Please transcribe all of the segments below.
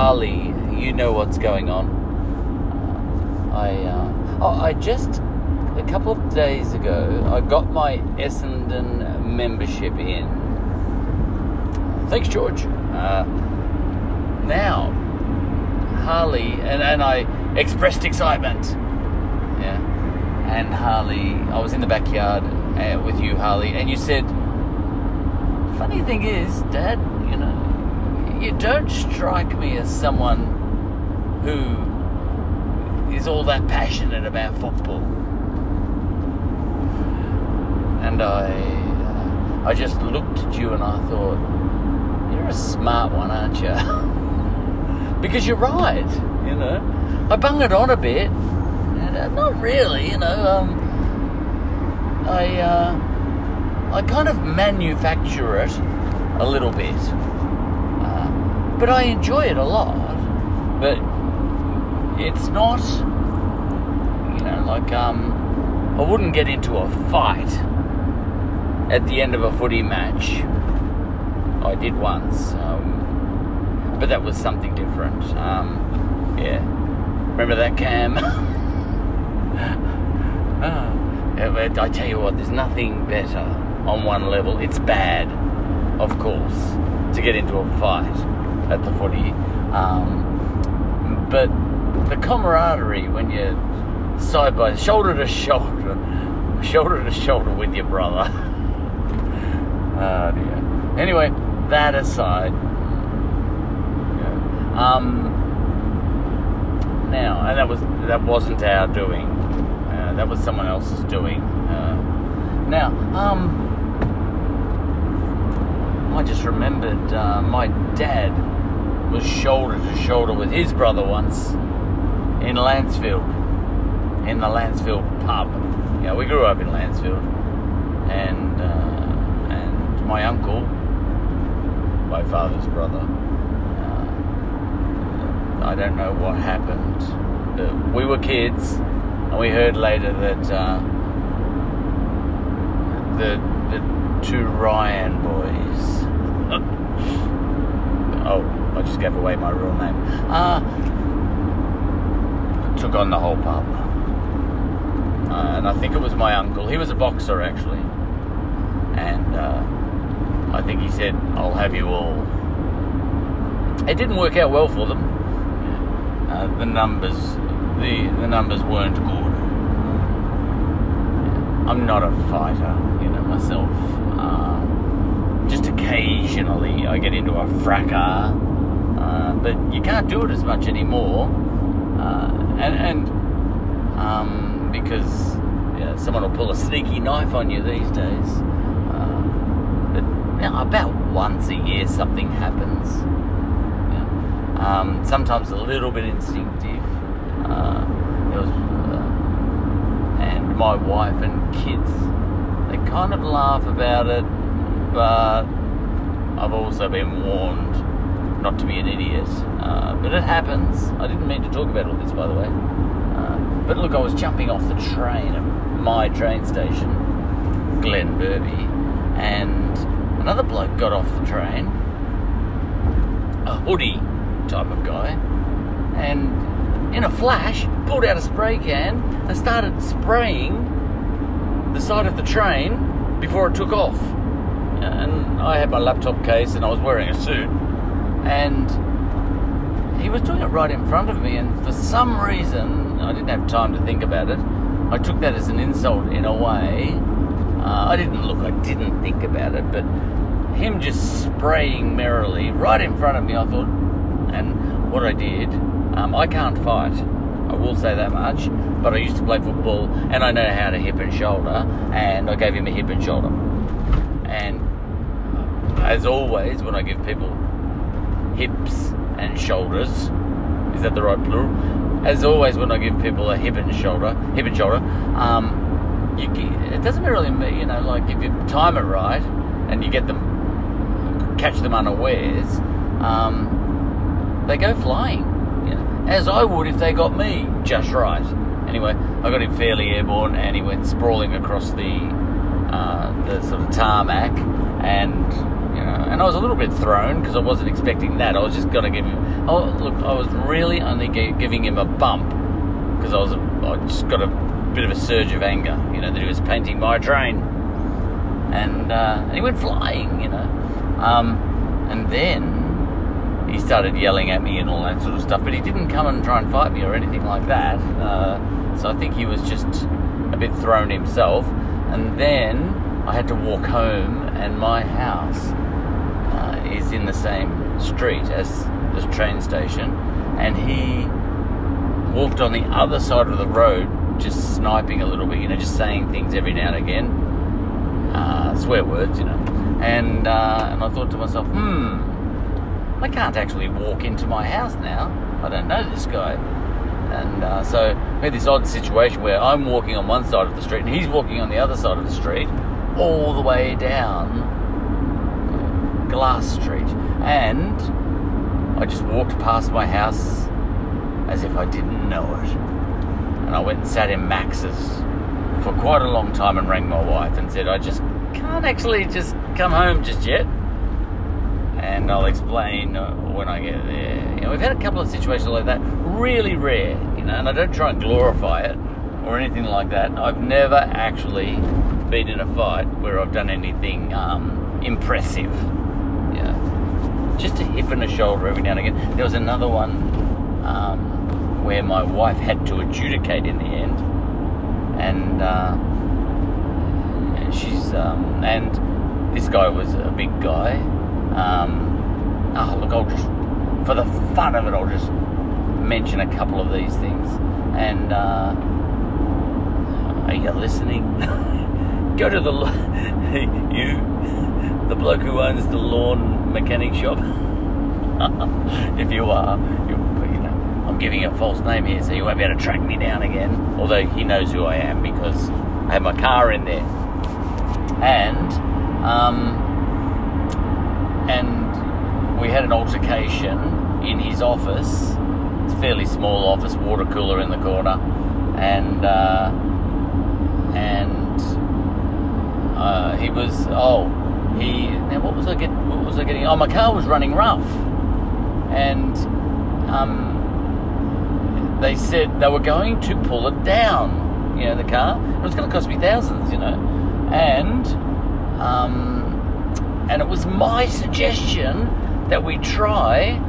Harley, you know what's going on. I uh, oh, I just a couple of days ago I got my Essendon membership in. Thanks, George. Uh, now, Harley and, and I expressed excitement. Yeah, and Harley, I was in the backyard uh, with you, Harley, and you said, "Funny thing is, Dad, you don't strike me as someone who is all that passionate about football. And I, I just looked at you and I thought, you're a smart one, aren't you? because you're right, you know. I bung it on a bit. Uh, not really, you know. Um, I, uh, I kind of manufacture it a little bit. Uh, but I enjoy it a lot. But it's not, you know, like um, I wouldn't get into a fight at the end of a footy match. I did once, um, but that was something different. Um, yeah, remember that Cam? oh, I tell you what, there's nothing better on one level. It's bad, of course, to get into a fight at the footy. Um, but the camaraderie when you're side by shoulder to shoulder, shoulder to shoulder with your brother. oh dear. Anyway, that aside. Yeah. Um. Now, and that was that wasn't our doing. Uh, that was someone else's doing. Uh, now, um. I just remembered uh, my dad was shoulder to shoulder with his brother once in Lansfield, in the Lansfield pub. Yeah, we grew up in Lansfield, and uh, and my uncle, my father's brother. Uh, I don't know what happened. Uh, we were kids, and we heard later that uh, the the two Ryan boys. oh, I just gave away my real name. Uh, took on the whole pub. Uh, and I think it was my uncle. He was a boxer actually, and uh, I think he said, "I'll have you all." It didn't work out well for them. Uh, the numbers, the the numbers weren't good. I'm not a fighter, you know myself. Uh, just occasionally I get into a fracas, but you can't do it as much anymore uh, and and um, because someone will pull a sneaky knife on you these days. Uh, but you know, about once a year something happens. Um, sometimes a little bit instinctive. Uh, was, uh, and my wife and kids, they kind of laugh about it, but I've also been warned not to be an idiot. Uh, but it happens. I didn't mean to talk about all this, by the way. Uh, but look, I was jumping off the train at my train station, Glenbervie, and another bloke got off the train, a hoodie type of guy, and in a flash pulled out a spray can and started spraying the side of the train before it took off. And I had my laptop case and I was wearing a suit and he was doing it right in front of me, and for some reason, I didn't have time to think about it. I took that as an insult in a way. Uh, I didn't look, I didn't think about it, but him just spraying merrily right in front of me, I thought, and what I did, um, I can't fight. I will say that much, but I used to play football and I know how to hip and shoulder, and I gave him a hip and shoulder. And as always, when I give people hips and shoulders. Is that the right plural? As always, when I give people a hip and shoulder, hip and shoulder, um, you, it doesn't really mean, you know, like if you time it right and you get them, catch them unawares, um, they go flying. You know, as I would if they got me just right. Anyway, I got him fairly airborne and he went sprawling across the, uh, the sort of tarmac and and I was a little bit thrown because I wasn't expecting that. I was just gonna give him. Oh, look, I was really only gi- giving him a bump because I was. I just got a bit of a surge of anger. You know that he was painting my train, and uh, and he went flying. You know, um, and then he started yelling at me and all that sort of stuff. But he didn't come and try and fight me or anything like that. Uh, so I think he was just a bit thrown himself. And then I had to walk home, and my house uh, is in the same street as the train station, and he walked on the other side of the road, just sniping a little bit, you know, just saying things every now and again, uh, swear words, you know, and uh, and I thought to myself, hmm, I can't actually walk into my house now. I don't know this guy. And uh, so we had this odd situation where I'm walking on one side of the street and he's walking on the other side of the street, all the way down Glass Street. And I just walked past my house as if I didn't know it. And I went and sat in Max's for quite a long time and rang my wife and said, I just can't actually just come home just yet. And I'll explain uh, when I get there. You know, we've had a couple of situations like that, really rare, you know, and I don't try and glorify it or anything like that. I've never actually been in a fight where I've done anything um, impressive. Just a hip and a shoulder every now and again. There was another one um, where my wife had to adjudicate in the end, and uh, she's um, and this guy was a big guy. Um, oh, look, I'll just for the fun of it, I'll just mention a couple of these things. And uh, are you listening? Go to the you, the bloke who owns the Lorne mechanic shop. if you are, you, know, I'm giving a false name here, so you won't be able to track me down again. Although he knows who I am because I have my car in there, and um, and we had an altercation in his office. It's a fairly small office, water cooler in the corner, and uh, and uh, he was oh he now what was I get what was I getting? Oh, my car was running rough, and um, they said they were going to pull it down. You know, the car. It was going to cost me thousands. You know, and um, and it was my suggestion that we try.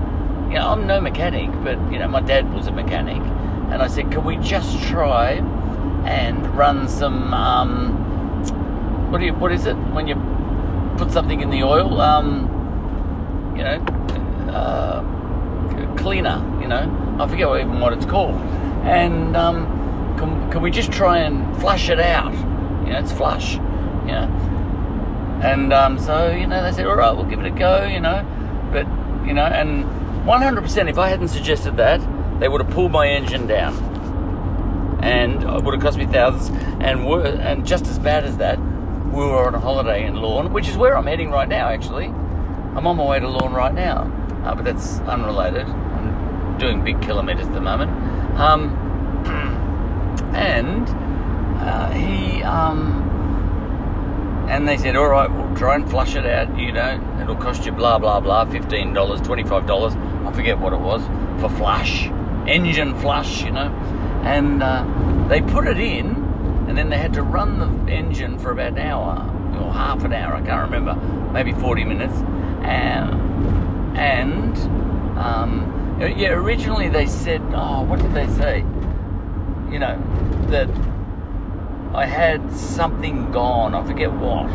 You know, I'm no mechanic, but you know, my dad was a mechanic, and I said, can we just try and run some? Um, what do you? What is it when you put something in the oil? Um, you know, uh, cleaner. You know, I forget what, even what it's called. And um, can, can we just try and flush it out? You know, it's flush. You know, and um, so you know they said, all right, we'll give it a go. You know, but you know, and 100%, if I hadn't suggested that, they would have pulled my engine down, and it would have cost me thousands. And were, and just as bad as that, we were on a holiday in Lorne, which is where I'm heading right now. Actually, I'm on my way to Lorne right now, uh, but that's unrelated. I'm doing big kilometres at the moment, um, and uh, he. Um, and they said, all right, we'll try and flush it out, you know, it'll cost you blah, blah, blah, $15, $25, I forget what it was, for flush, engine flush, you know. And uh, they put it in, and then they had to run the engine for about an hour, or half an hour, I can't remember, maybe 40 minutes. And, and um, yeah, originally they said, oh, what did they say? You know, that I had something gone. I forget what.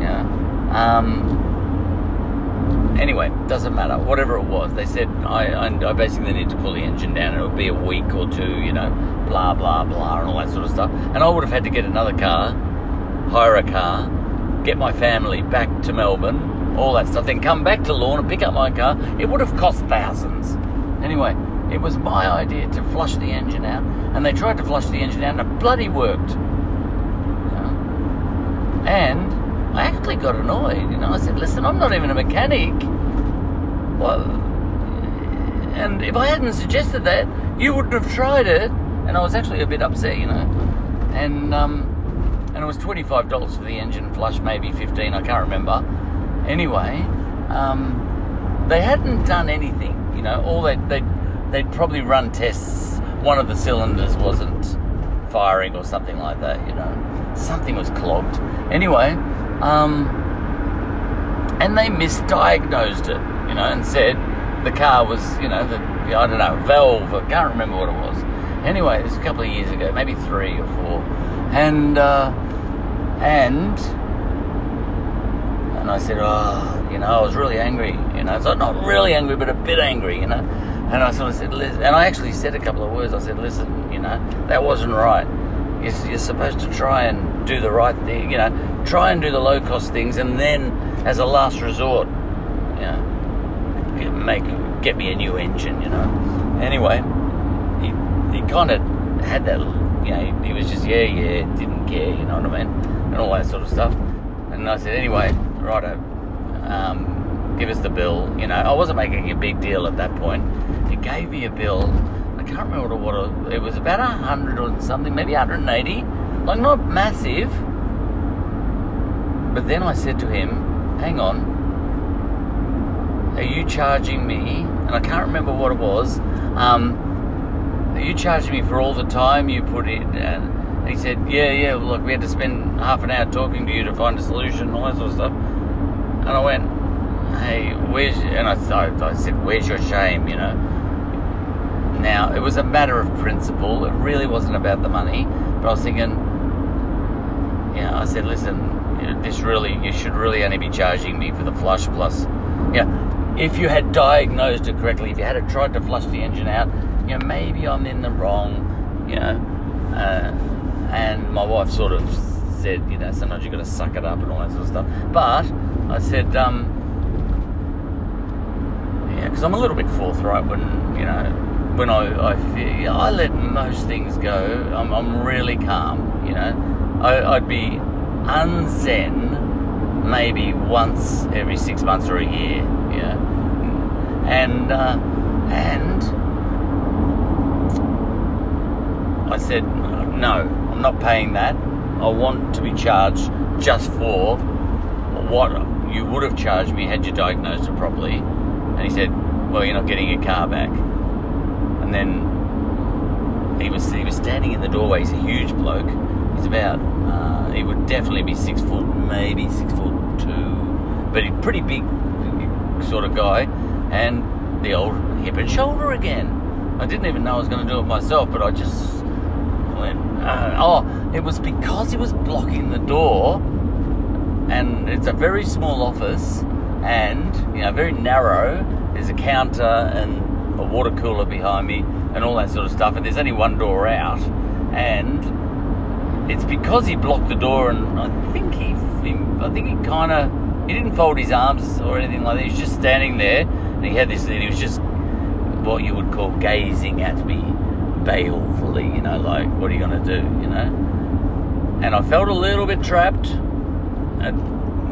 Yeah. Um. Anyway, doesn't matter. Whatever it was, they said I, I, basically need to pull the engine down. And it would be a week or two. You know, blah blah blah, and all that sort of stuff. And I would have had to get another car, hire a car, get my family back to Melbourne, all that stuff. Then come back to Lorne and pick up my car. It would have cost thousands. Anyway, it was my idea to flush the engine out, and they tried to flush the engine out, and it bloody worked. And I actually got annoyed. You know, I said, "Listen, I'm not even a mechanic. Well, and if I hadn't suggested that, you wouldn't have tried it." And I was actually a bit upset, you know. And um, and it was twenty five dollars for the engine flush, maybe fifteen. I can't remember. Anyway, um, they hadn't done anything. You know, all they they they'd probably run tests. One of the cylinders wasn't firing or something like that. You know, something was clogged. Anyway, um, and they misdiagnosed it. You know, and said the car was, you know, the I don't know valve. I can't remember what it was. Anyway, this was a couple of years ago, maybe three or four, and uh, and and I said, oh, you know, I was really angry. You know, so not really angry, but a bit angry. You know, and I sort of said, and I actually said a couple of words. I said, listen, you know, that wasn't right. You're, you're supposed to try and do the right thing. You know, try and do the low cost things, and then as a last resort, you know, make get me a new engine. You know. Anyway, he he kind of had that. You know, he, he was just yeah, yeah, didn't care. You know what I mean, and all that sort of stuff. And I said, anyway, righto, um, give us the bill. You know, I wasn't making a big deal at that point. He gave me a bill. I can't remember what it was. It was about a hundred or something, maybe 180. Like not massive. But then I said to him, "Hang on, are you charging me?" And I can't remember what it was. Um, are you charging me for all the time you put in? And he said, yeah, yeah, look, we had to spend half an hour talking to you to find a solution and all that sort of stuff. And I went, hey, where's, and I, I, I said, where's your shame, you know? Now, it was a matter of principle. It really wasn't about the money. But I was thinking, you know, I said, listen, this really, you should really only be charging me for the flush plus. Yeah, if you had diagnosed it correctly, if you had tried to flush the engine out, you know, maybe I'm in the wrong, you know. Uh, and my wife sort of said, you know, sometimes you've got to suck it up and all that sort of stuff. But I said, um, yeah, because I'm a little bit forthright when, you know, when I, I I let most things go. I'm, I'm really calm, you know. I, I'd be unzen maybe once every six months or a year, know. And, uh, and I said, no, I'm not paying that. I want to be charged just for what you would have charged me had you diagnosed it properly. And he said, well, you're not getting your car back. And then he was he was standing in the doorway. He's a huge bloke. He's about uh, he would definitely be six foot, maybe six foot two, but he's pretty big sort of guy. And the old hip and shoulder again. I didn't even know I was going to do it myself, but I just uh, oh, it was because he was blocking the door, and it's a very small office, and you know, very narrow. There's a counter and a water cooler behind me, and all that sort of stuff. And there's only one door out, and it's because he blocked the door, and I think he, he I think he kind of, he didn't fold his arms or anything like that. He was just standing there, and he had this, and he was just what you would call gazing at me balefully, you know, like, what are you going to do, you know? And I felt a little bit trapped, in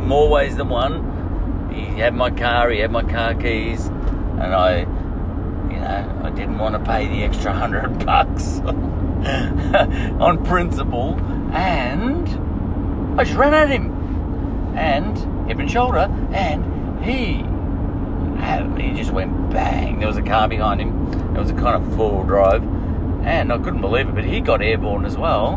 more ways than one. He had my car, he had my car keys, and I, you know, I didn't want to pay the extra hundred bucks on principle, and I just ran at him, and hip and shoulder, and he he just went bang. There was a car behind him. It was a kind of four-wheel drive, and I couldn't believe it, but he got airborne as well.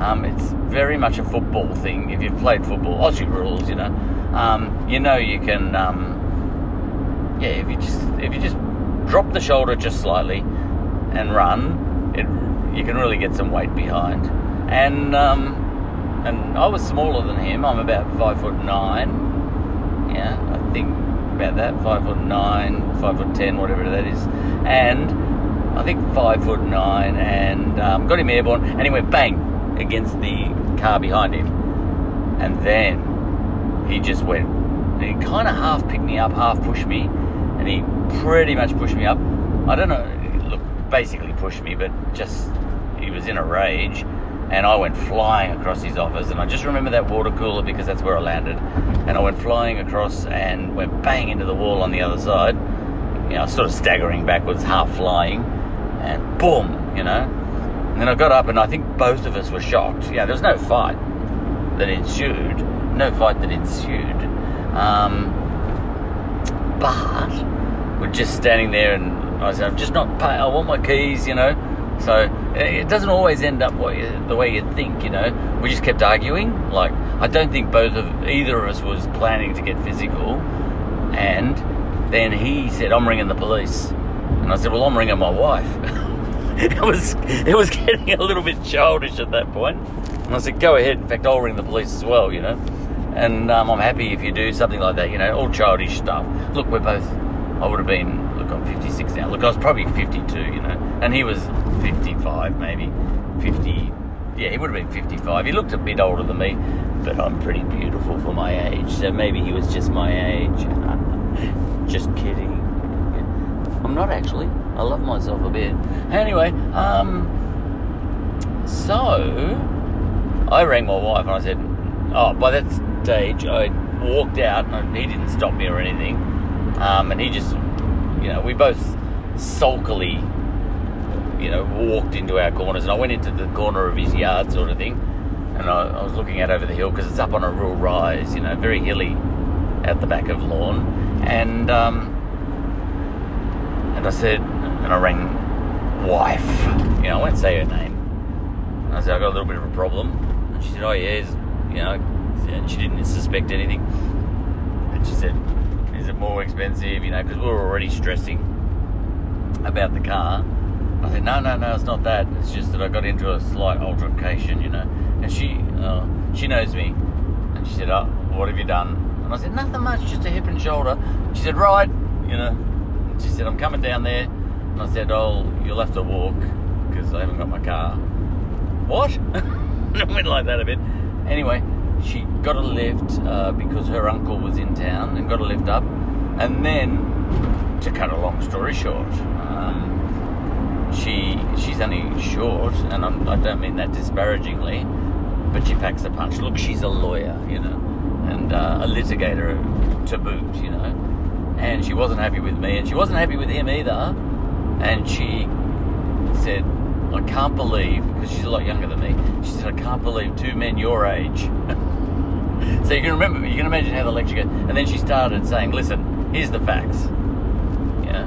Um, it's very much a football thing. If you've played football, Aussie rules, you know, um, you know you can, um, yeah, if you just if you just drop the shoulder just slightly and run, it you can really get some weight behind. And um, and I was smaller than him. I'm about five foot nine. Yeah, I think about that, five foot nine, five foot ten, whatever that is, and I think five foot nine, and um, got him airborne, and he went bang against the car behind him, and then he just went. he kind of half picked me up, half pushed me, and he pretty much pushed me up. I don't know, look, basically pushed me, but just he was in a rage, and I went flying across his office. And I just remember that water cooler because that's where I landed, and I went flying across and went bang into the wall on the other side. You know, sort of staggering backwards, half flying and boom, you know. And then I got up, and I think both of us were shocked. Yeah, there was no fight that ensued, no fight that ensued. Um, but we're just standing there, and I said, "I'm just not. I want my keys," you know. So it doesn't always end up what you, the way you think, you know. We just kept arguing. Like I don't think both of either of us was planning to get physical, and then he said, "I'm ringing the police," and I said, "Well, I'm ringing my wife." it was it was getting a little bit childish at that point, and I said, "Go ahead. In fact, I'll ring the police as well," you know. And um, I'm happy if you do something like that, you know, all childish stuff. Look, we're both. I would have been. Look, I'm 56 now. Look, I was probably 52, you know, and he was 55, maybe 50. Yeah, he would have been 55. He looked a bit older than me, but I'm pretty beautiful for my age. So maybe he was just my age. just kidding. I'm not actually. I love myself a bit. Anyway, um, so I rang my wife and I said, "Oh, by that stage, I walked out and he didn't stop me or anything, um, and he just, you know, we both sulkily, you know, walked into our corners, and I went into the corner of his yard, sort of thing, and I, I was looking out over the hill because it's up on a real rise, you know, very hilly, at the back of Lorne, and um, and I said, and I rang wife, you know, I won't say her name. And I said, I got a little bit of a problem. And she said, Oh, yeah, you know, and she didn't suspect anything. And she said, it more expensive? You know, because we were already stressing about the car. I said, No, no, no, it's not that. It's just that I got into a slight altercation, you know. And she, uh, she knows me. And she said, Oh, what have you done? And I said, Nothing much, just a hip and shoulder. She said, Right, you know. She said, I'm coming down there. And I said, Oh, you'll have to walk because I haven't got my car. What? I went like that a bit. Anyway, she got a lift uh, because her uncle was in town and got a lift up. And then, to cut a long story short, um, she she's only short, and I'm, I do not mean that disparagingly, but she packs a punch. Look, she's a lawyer, you know, and uh, a litigator to boot, you know. And she wasn't happy with me, and she wasn't happy with him either. And she said, I can't believe, because she's a lot younger than me, she said, I can't believe two men your age. so you can remember, you can imagine how the lecture goes. And then she started saying, listen, here's the facts. Yeah.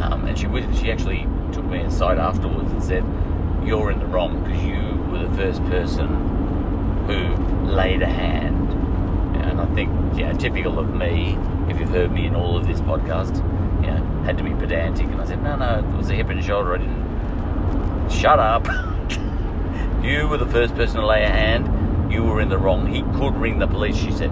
Um, and she, she actually took me aside afterwards and said, you're in the wrong because you were the first person who laid a hand. And I think, yeah, typical of me, if you've heard me in all of this podcast, you know, had to be pedantic. And I said, no, no, it was a hip and shoulder. I didn't shut up. you were the first person to lay a hand. You were in the wrong. He could ring the police, she said.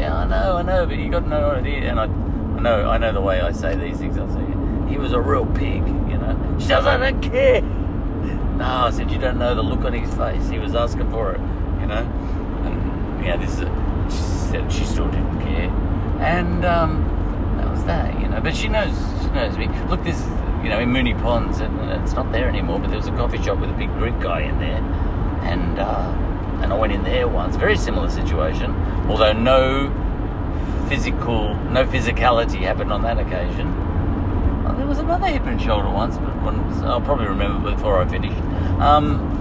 Yeah, I know, I know, but you got no idea. And I, I know, I know the way I say these things. I say, he was a real pig, you know. She don't care. No, I said, you don't know the look on his face. He was asking for it, you know. And, yeah, this is, a, she said she still didn't care. And, um, that was that, you know. But she knows, she knows me. Look, this you know, in Moonee Ponds, and it's not there anymore. But there was a coffee shop with a big Greek guy in there, and uh, and I went in there once. Very similar situation, although no physical, no physicality happened on that occasion. Well, there was another hip and shoulder once, but I'll probably remember before I finish. Um,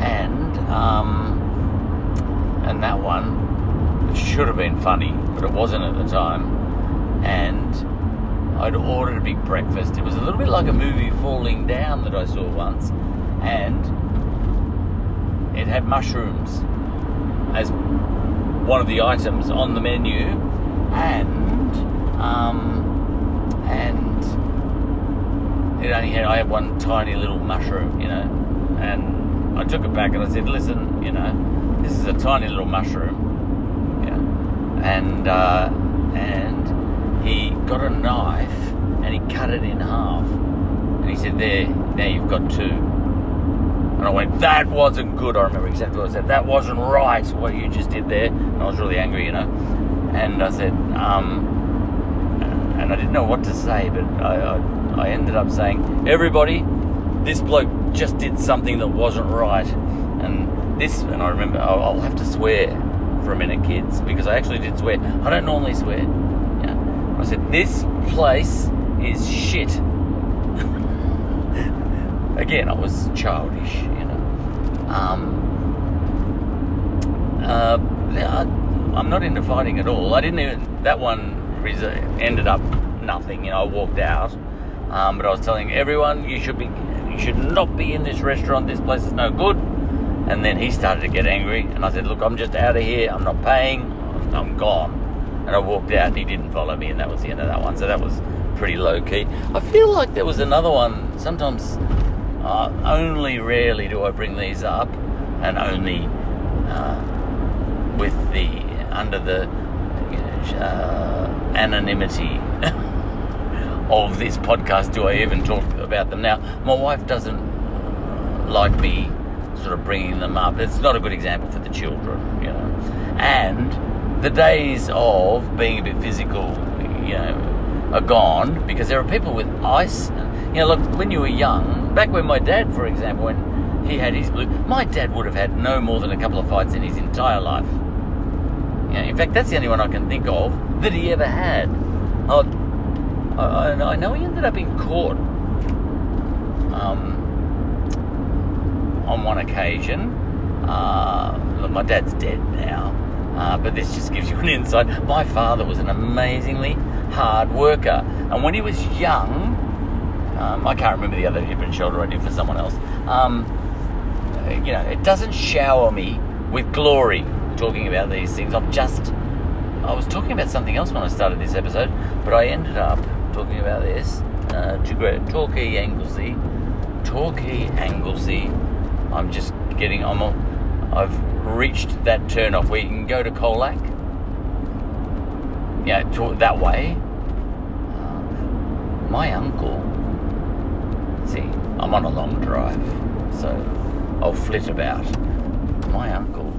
and um, and that one should have been funny, but it wasn't at the time. And I'd ordered a big breakfast. It was a little bit like a movie Falling Down that I saw once, and it had mushrooms as one of the items on the menu, and um, and it only had I had one tiny little mushroom, you know, and I took it back and I said, listen, you know, this is a tiny little mushroom, yeah, and uh, and he got a knife and he cut it in half. And he said, There, now you've got two. And I went, That wasn't good. I remember exactly what I said. That wasn't right, what you just did there. And I was really angry, you know. And I said, um, and I didn't know what to say, but I, I, I ended up saying, Everybody, this bloke just did something that wasn't right. And this, and I remember, I'll, I'll have to swear for a minute, kids, because I actually did swear. I don't normally swear. Yeah. I said, This place is shit. Again, I was childish. Um, uh, I'm not into fighting at all. I didn't even that one ended up nothing. You know, I walked out, um, but I was telling everyone you should be, you should not be in this restaurant. This place is no good. And then he started to get angry, and I said, "Look, I'm just out of here. I'm not paying. I'm gone." And I walked out, and he didn't follow me, and that was the end of that one. So that was pretty low key. I feel like there was another one. Sometimes, uh, only rarely do I bring these up, and only uh, with the under the uh, anonymity of this podcast do I even talk about them. Now, my wife doesn't like me sort of bringing them up. It's not a good example for the children, you know. And the days of being a bit physical, you know, are gone because there are people with ice. You know, look, when you were young, back when my dad, for example, when he had his blue, my dad would have had no more than a couple of fights in his entire life. You know, in fact, that's the only one I can think of that he ever had. Oh, I, I know he ended up in court um, on one occasion. Uh, look, my dad's dead now, uh, but this just gives you an insight. My father was an amazingly hard worker, and when he was young, um, I can't remember the other hip and shoulder I did for someone else. Um, you know, it doesn't shower me with glory talking about these things. I'm just, I was talking about something else when I started this episode, but I ended up talking about this uh, to Greta Torquay Anglesea. Torquay Anglesea. I'm just getting, I'm, I've reached that turn off where you can go to Colac. Yeah, to, that way. My uncle, see, I'm on a long drive, so I'll flit about. My uncle,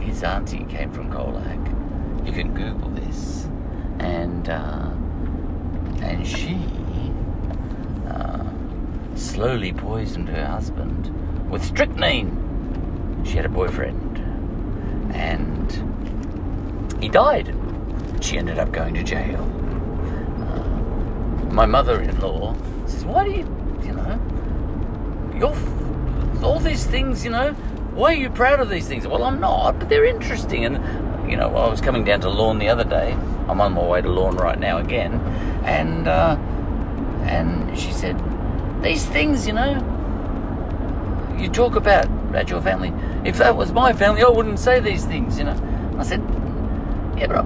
his auntie came from Colac. You can Google this, and uh, and she uh, slowly poisoned her husband with strychnine. She had a boyfriend, and he died. She ended up going to jail. Uh, my mother-in-law says, "Why do you, you know, you're all these things, you know." Why are you proud of these things? Well, I'm not, but they're interesting. And, you know, I was coming down to Lorne the other day. I'm on my way to Lorne right now again. And, uh, and she said, these things, you know, you talk about, about your family. If that was my family, I wouldn't say these things, you know. I said, yeah, but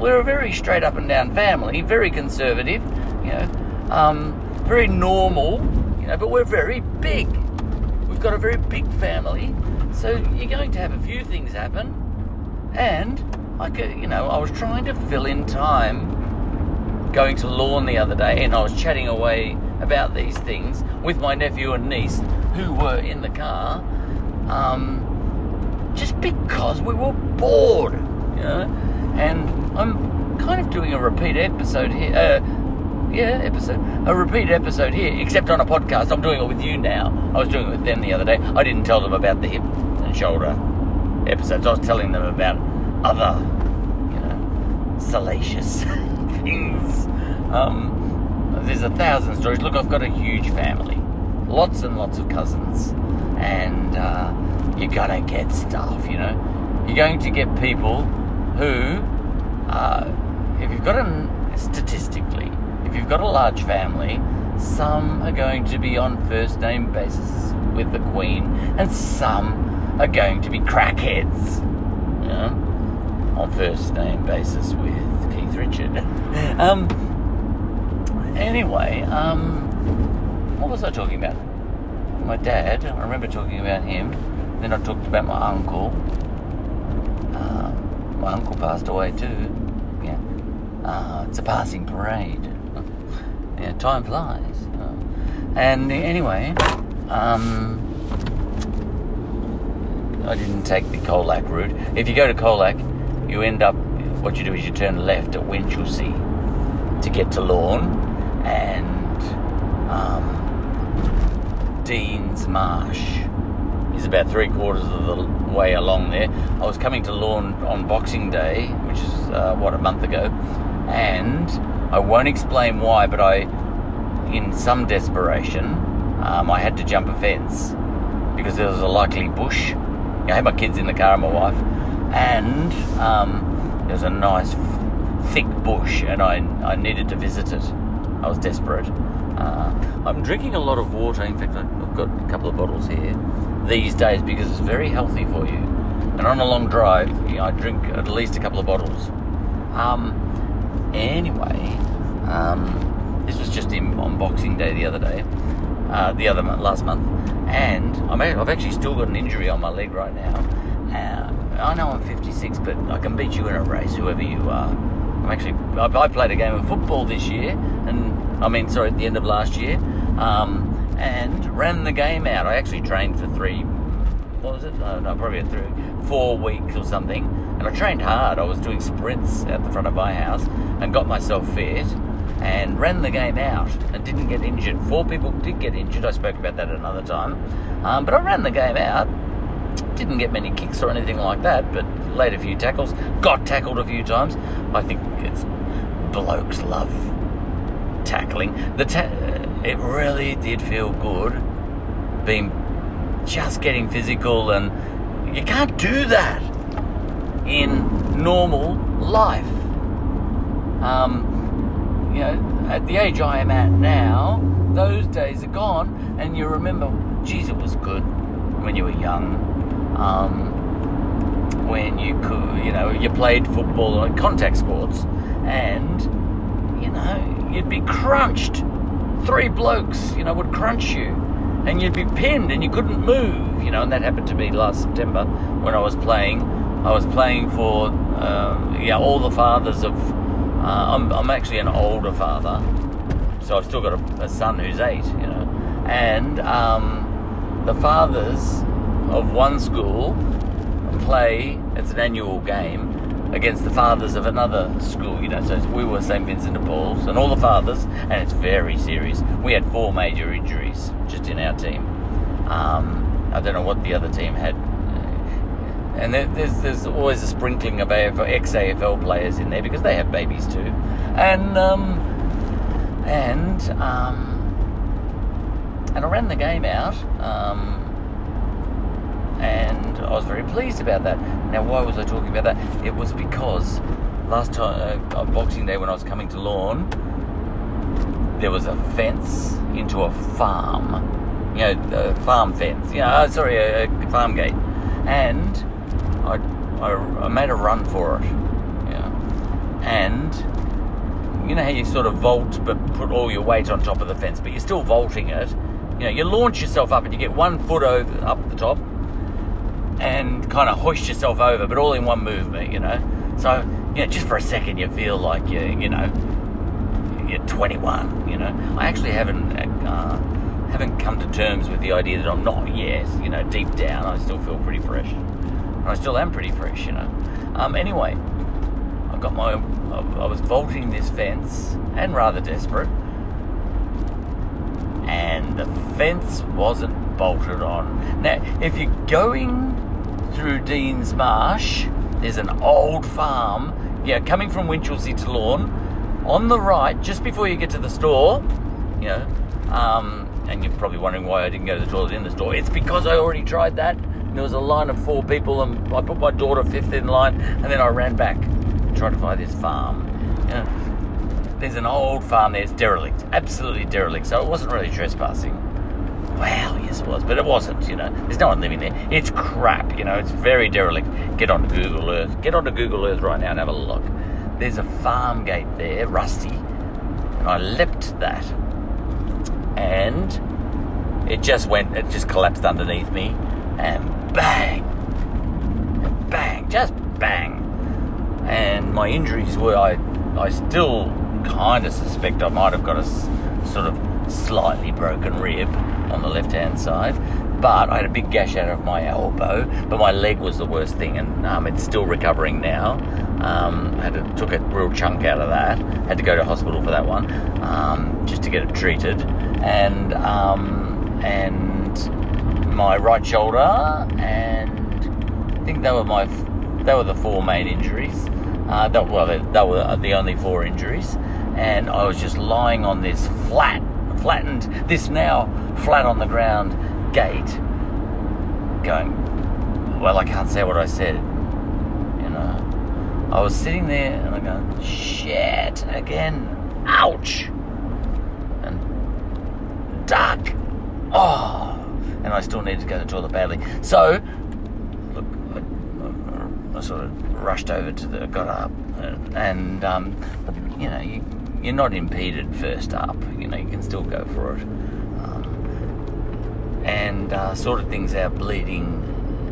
we're a very straight up and down family, very conservative, you know, um, very normal, you know, but we're very big. We've got a very big family, so you're going to have a few things happen. And I could, you know, I was trying to fill in time going to Lorne the other day, and I was chatting away about these things with my nephew and niece who were in the car, um, just because we were bored, you know. And I'm kind of doing a repeat episode here. Uh, yeah, episode. A repeat episode here, except on a podcast. I'm doing it with you now. I was doing it with them the other day. I didn't tell them about the hip and shoulder episodes. I was telling them about other, you know, salacious things. Um, there's a thousand stories. Look, I've got a huge family, lots and lots of cousins, and uh, you're gonna get stuff. You know, you're going to get people who, uh, if you've got a statistically if you've got a large family, some are going to be on first name basis with the Queen, and some are going to be crackheads. You know, on first name basis with Keith Richard. um. Anyway, um, what was I talking about? My dad. I remember talking about him. Then I talked about my uncle. Uh, my uncle passed away too. Uh, it's a passing parade yeah, time flies. Uh, and anyway, um, I didn't take the Colac route. If you go to Colac, you end up, what you do is you turn left at Winchelsea to get to Lorne and um, Dean's Marsh is about three quarters of the way along there. I was coming to Lorne on Boxing Day, which is, uh, what, a month ago, and I won't explain why, but I, in some desperation, um, I had to jump a fence because there was a likely bush. I had my kids in the car and my wife, and um, was a nice thick bush, and I I needed to visit it. I was desperate. Uh, I'm drinking a lot of water. In fact, I've got a couple of bottles here these days because it's very healthy for you. And on a long drive, you know, I drink at least a couple of bottles. Um, anyway, um, this was just in, on Boxing Day the other day, uh, the other month, last month, and I'm, I've actually still got an injury on my leg right now. Uh, I know I'm 56, but I can beat you in a race, whoever you are. I'm actually I, I played a game of football this year, and I mean, sorry, at the end of last year, um, and ran the game out. I actually trained for three, what was it? Uh, no, probably three, four weeks or something. And I trained hard. I was doing sprints at the front of my house and got myself fit and ran the game out and didn't get injured. Four people did get injured. I spoke about that another time. Um, but I ran the game out. Didn't get many kicks or anything like that, but laid a few tackles. Got tackled a few times. I think it's blokes love tackling. The ta- it really did feel good being just getting physical, and you can't do that in normal life. Um, you know, at the age I am at now, those days are gone, and you remember, geez, it was good when you were young. Um, when you could, you know, you played football or contact sports, and you know, you'd be crunched. Three blokes, you know, would crunch you, and you'd be pinned, and you couldn't move, you know. And that happened to me last September when I was playing. I was playing for, uh, yeah, all the fathers of. Uh, I'm, I'm actually an older father, so I've still got a, a son who's eight, you know, and um, the fathers of one school play. It's an annual game against the fathers of another school, you know. So we were St Vincent de Paul's, and all the fathers, and it's very serious. We had four major injuries just in our team. Um, I don't know what the other team had. And there's there's always a sprinkling of AFL, ex-AFL players in there because they have babies too, and um, and um, and I ran the game out. Um, I was very pleased about that. Now, why was I talking about that? It was because last time uh, on Boxing Day when I was coming to Lorne, there was a fence into a farm, you know, a farm fence. You know, uh, sorry, a, a, farm gate, and I, I, I made a run for it. Yeah, and you know how you sort of vault but put all your weight on top of the fence, but you're still vaulting it. You know, you launch yourself up and you get one foot over up the top, and kind of hoist yourself over, but all in one movement, you know. So, know, just for a second, you feel like you, you know, you're 21. You know, I actually haven't uh, haven't come to terms with the idea that I'm not yet. You know, deep down, I still feel pretty fresh, and I still am pretty fresh. You know. Um, anyway, I got my. I was vaulting this fence and rather desperate, and the fence wasn't bolted on. Now, if you're going through Dean's Marsh, there's an old farm, yeah, coming from Winchelsea to Lorne. On the right, just before you get to the store, you know, um, and you're probably wondering why I didn't go to the toilet in the store. It's because I already tried that. There was a line of four people, and I put my daughter fifth in line, and then I ran back, trying to find this farm. You know, there's an old farm there. It's derelict, absolutely derelict. So it wasn't really trespassing. Well, yes, it was, but it wasn't. You know, there's no one living there. It's crap. You know, it's very derelict. Get onto Google Earth. Get onto Google Earth right now and have a look. There's a farm gate there, rusty, and I leapt that, and it just went. It just collapsed underneath me, and bang, bang, just bang, and my injuries were. I, I still kind of suspect I might have got a sort of slightly broken rib on the left hand side. But I had a big gash out of my elbow, but my leg was the worst thing, and um, it's still recovering now. Um, had to, took a real chunk out of that. Had to go to hospital for that one, um, just to get it treated, and um, and my right shoulder, and I think they were my they were the four main injuries. Uh, that, well, they, they were the only four injuries, and I was just lying on this flat flattened this now flat on the ground gate, going, well, I can't say what I said. You know, I was sitting there and I go, shit, again, ouch, and dark, oh, and I still need to go to the toilet badly. So, look, I, I sort of rushed over to the, got up, and, and um, you know, you, you're not impeded first up. You know, you can still go for it, um, and uh, sorted things out, bleeding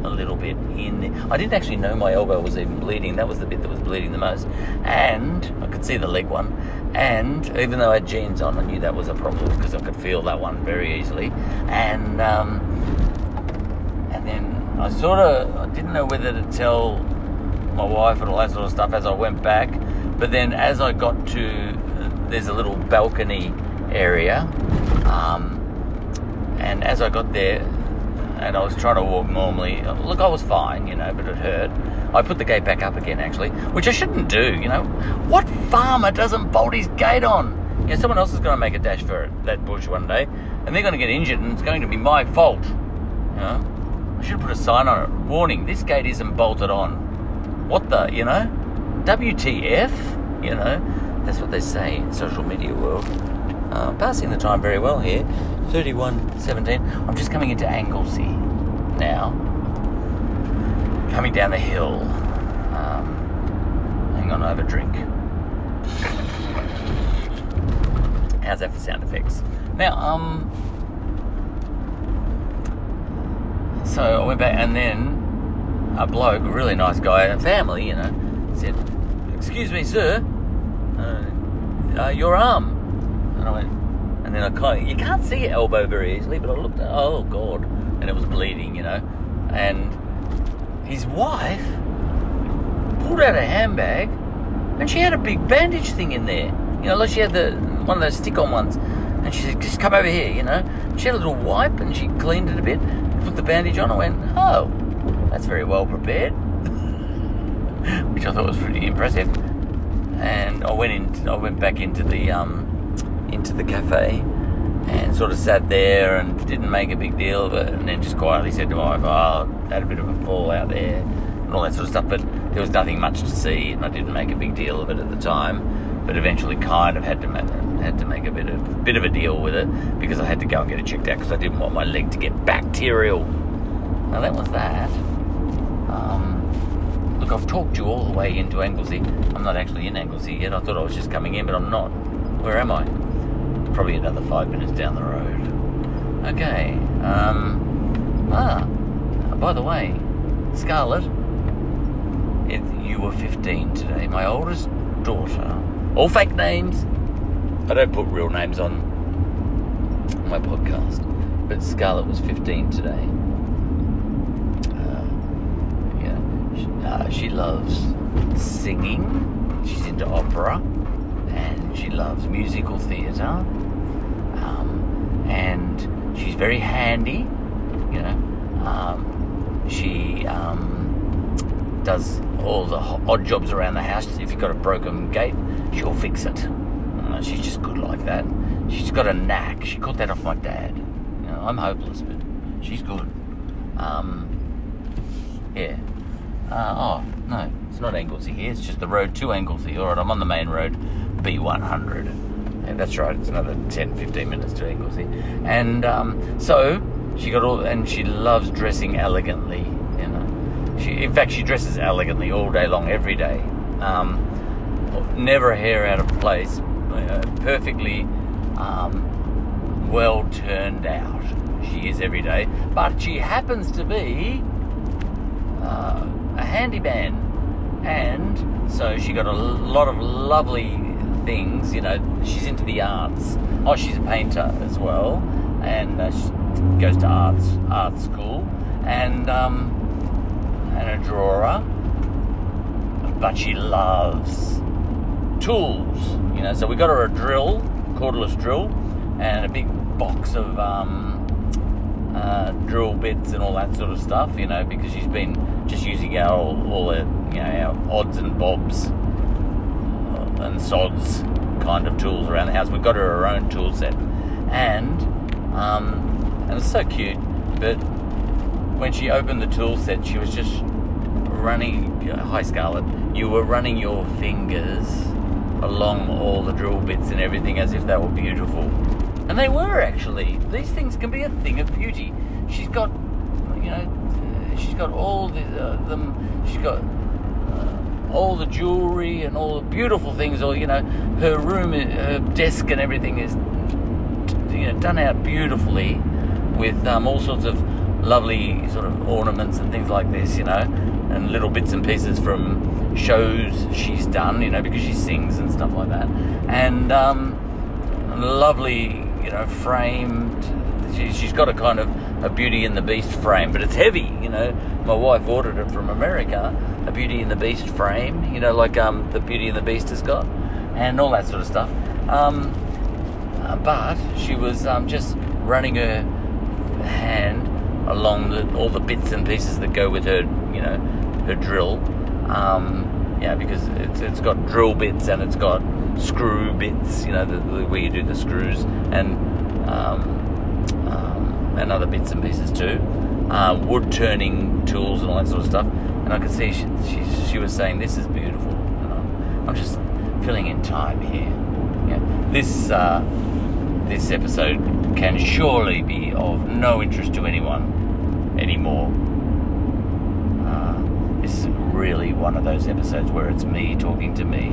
a little bit in there. I didn't actually know my elbow was even bleeding. That was the bit that was bleeding the most. And I could see the leg one. And even though I had jeans on, I knew that was a problem because I could feel that one very easily. And um, and then I sort of I didn't know whether to tell my wife and all that sort of stuff as I went back. But then as I got to there's a little balcony area. Um, and as I got there, and I was trying to walk normally. Look, I was fine, you know, but it hurt. I put the gate back up again, actually, which I shouldn't do, you know. What farmer doesn't bolt his gate on? You know, someone else is going to make a dash for it, that bush one day, and they're going to get injured, and it's going to be my fault. You know, I should have put a sign on it. Warning: This gate isn't bolted on. What the, you know? WTF? You know, that's what they say in social media world. Uh, passing the time very well here. 31.17. I'm just coming into Anglesea now. Coming down the hill. Um, hang on, I have a drink. How's that for sound effects? Now, um, so I went back, and then a bloke, a really nice guy, a family, you know, said, "Excuse me, sir, uh, uh, your arm." And I went, and then I kind of, you can't see your elbow very easily, but I looked at, oh God, and it was bleeding, you know. And his wife pulled out a handbag and she had a big bandage thing in there. You know, like she had the one of those stick-on ones. And she said, just come over here, you know. She had a little wipe and she cleaned it a bit, put the bandage on. I went, oh, that's very well prepared. Which I thought was pretty impressive. And I went in, I went back into the um, into the cafe and sort of sat there and didn't make a big deal of it, and then just quietly said to my wife, "Oh, I had a bit of a fall out there," and all that sort of stuff. But there was nothing much to see, and I didn't make a big deal of it at the time. But eventually, kind of had to make, had to make a bit of bit of a deal with it because I had to go and get it checked out because I didn't want my leg to get bacterial. Now that was that. Um, look, I've talked you all the way into Anglesea. I'm not actually in Anglesea yet. I thought I was just coming in, but I'm not. Where am I? probably another five minutes down the road. Okay. Um, ah, by the way, Scarlett, it, you were 15 today. My oldest daughter. All fake names. I don't put real names on my podcast. But Scarlett was 15 today. Uh, yeah, she, uh, she loves singing. She's into opera and she loves musical theatre and she's very handy. You know, um, she um, does all the odd jobs around the house. If you've got a broken gate, she'll fix it. Uh, she's just good like that. She's got a knack. She got that off my dad. You know, I'm hopeless, but she's good. Um, yeah. Uh, oh, no, it's not Anglesea here. It's just the road to Anglesea. All right, I'm on the main road, B100 that's right. It's another 10, 15 minutes to Anglesea. And um, so she got all, and she loves dressing elegantly. You know, she, in fact, she dresses elegantly all day long, every day. Um, never a hair out of place. Uh, perfectly um, well turned out. She is every day, but she happens to be uh, a handyman, and so she got a lot of lovely things. You know, she's into the arts. Oh, she's a painter as well, and uh, she goes to arts art school, and um, and a drawer. But she loves tools. You know, so we got her a drill, cordless drill, and a big box of um, uh, drill bits and all that sort of stuff. You know, because she's been just using our all, the you know our odds and bobs and sods kind of tools around the house. We've got her her own tool set, and um, and it's so cute. But when she opened the tool set, she was just running. Hi, Scarlett. You were running your fingers along all the drill bits and everything as if they were beautiful, and they were actually. These things can be a thing of beauty. She's got, you know, she's got all the, uh, them. She's got uh, all the jewelry and all the beautiful things. Or you know, her room, her desk, and everything is, you know, done out beautifully with um, all sorts of lovely sort of ornaments and things like this, you know, and little bits and pieces from shows she's done, you know, because she sings and stuff like that, and um, lovely, you know, framed. She, she's got a kind of a Beauty and the Beast frame, but it's heavy, you know. My wife ordered it from America, a Beauty and the Beast frame, you know, like um, the Beauty and the Beast has got, and all that sort of stuff. Um, uh, but she was um, just running her hand along the, all the bits and pieces that go with her, you know, her drill. Um, yeah, because it's, it's got drill bits and it's got screw bits, you know, the, the, where you do the screws and um, um, and other bits and pieces too. Uh, wood turning tools and all that sort of stuff. And I could see she, she, she was saying, "This is beautiful." I'm, I'm, just filling in time here. Yeah, this uh, this episode can surely be of no interest to anyone anymore. Uh, this is really one of those episodes where it's me talking to me.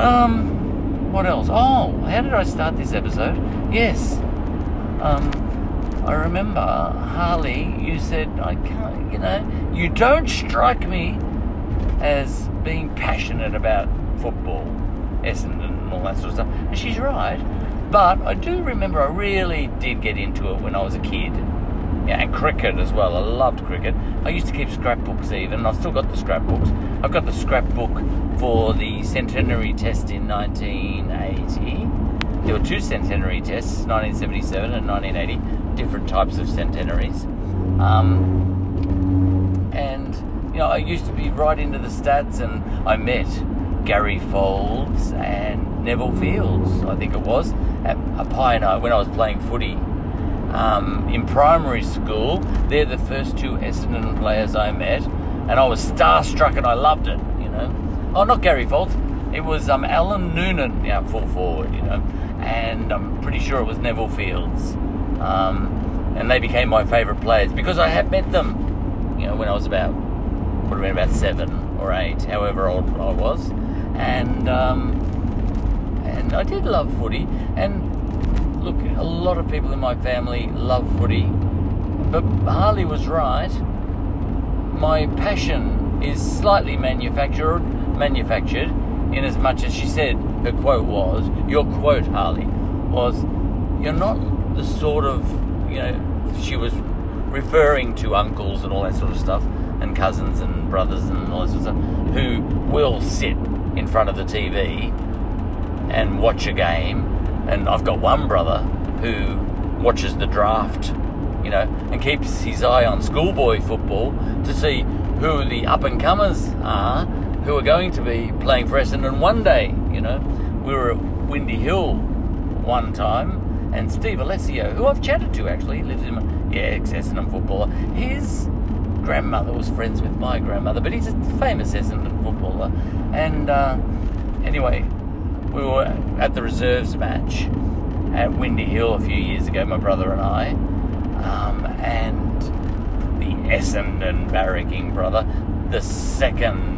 Um, what else? Oh, how did I start this episode? Yes. Um, I remember Harley. You said I can't. You know, you don't strike me as being passionate about football, Essendon, and all that sort of stuff. And she's right. But I do remember I really did get into it when I was a kid. Yeah, and cricket as well. I loved cricket. I used to keep scrapbooks even. I've still got the scrapbooks. I've got the scrapbook for the centenary test in 1980. There were two centenary tests, 1977 and 1980, different types of centenaries. Um, and, you know, I used to be right into the stats and I met Garry Foulds and Neville Fields, I think it was, at a pioneer when I was playing footy um, in primary school. They're the first two Essendon players I met, and I was starstruck and I loved it. You know, oh, not Garry Foulds. It was um, Alan Noonan, yeah, full forward. You know, and I'm pretty sure it was Neville Fields. Um, and they became my favourite players because I had met them. You know, when I was about would have been about seven or eight, however old I was, and um, and I did love footy. And look, a lot of people in my family love footy, but Harley was right. My passion is slightly manufactured, manufactured, in as much as she said her quote was, your quote, Harley, was, you're not the sort of, you know, she was referring to uncles and all that sort of stuff, and cousins and brothers and all that sort of stuff, who will sit in front of the TV and watch a game. And I've got one brother who watches the draft, you know, and keeps his eye on schoolboy football to see who the up and comers are who are going to be playing for Essendon one day. You know, we were at Windy Hill one time, and Steve Alessio, who I've chatted to actually, lives in yeah, ex Essendon footballer. His grandmother was friends with my grandmother, but he's a famous Essendon footballer. And uh, anyway, we were at the reserves match at Windy Hill a few years ago, my brother and I, um, and the Essendon barracking brother, the second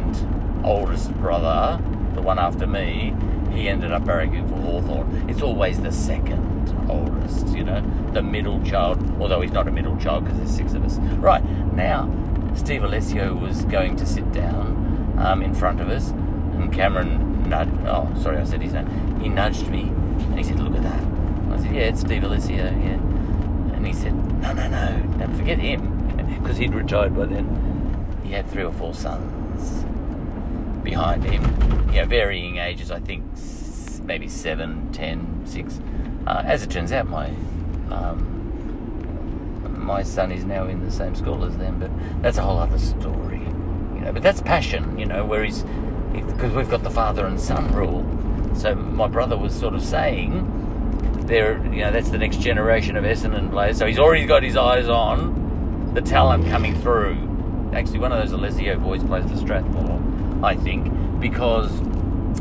oldest brother, the one after me, he ended up barracking for Hawthorn. It's always the second oldest, you know, the middle child, although he's not a middle child because there's six of us. Right, now, Steve Alessio was going to sit down um, in front of us, and Cameron nudged. Oh, sorry, I said his name. He nudged me, and he said, "Look at that." I said, "Yeah, it's Steve Alessio." Yeah, and he said, "No, no, no, don't forget him," because he'd retired by then. He had three or four sons behind him, yeah, varying ages. I think maybe seven, ten, six. Uh, as it turns out, my um, my son is now in the same school as them, but that's a whole other story, you know. But that's passion, you know, where he's because we've got the father and son rule. So my brother was sort of saying, there, you know, that's the next generation of Essendon players. So he's already got his eyes on the talent coming through. Actually, one of those Alessio boys plays for Strathmore, I think, because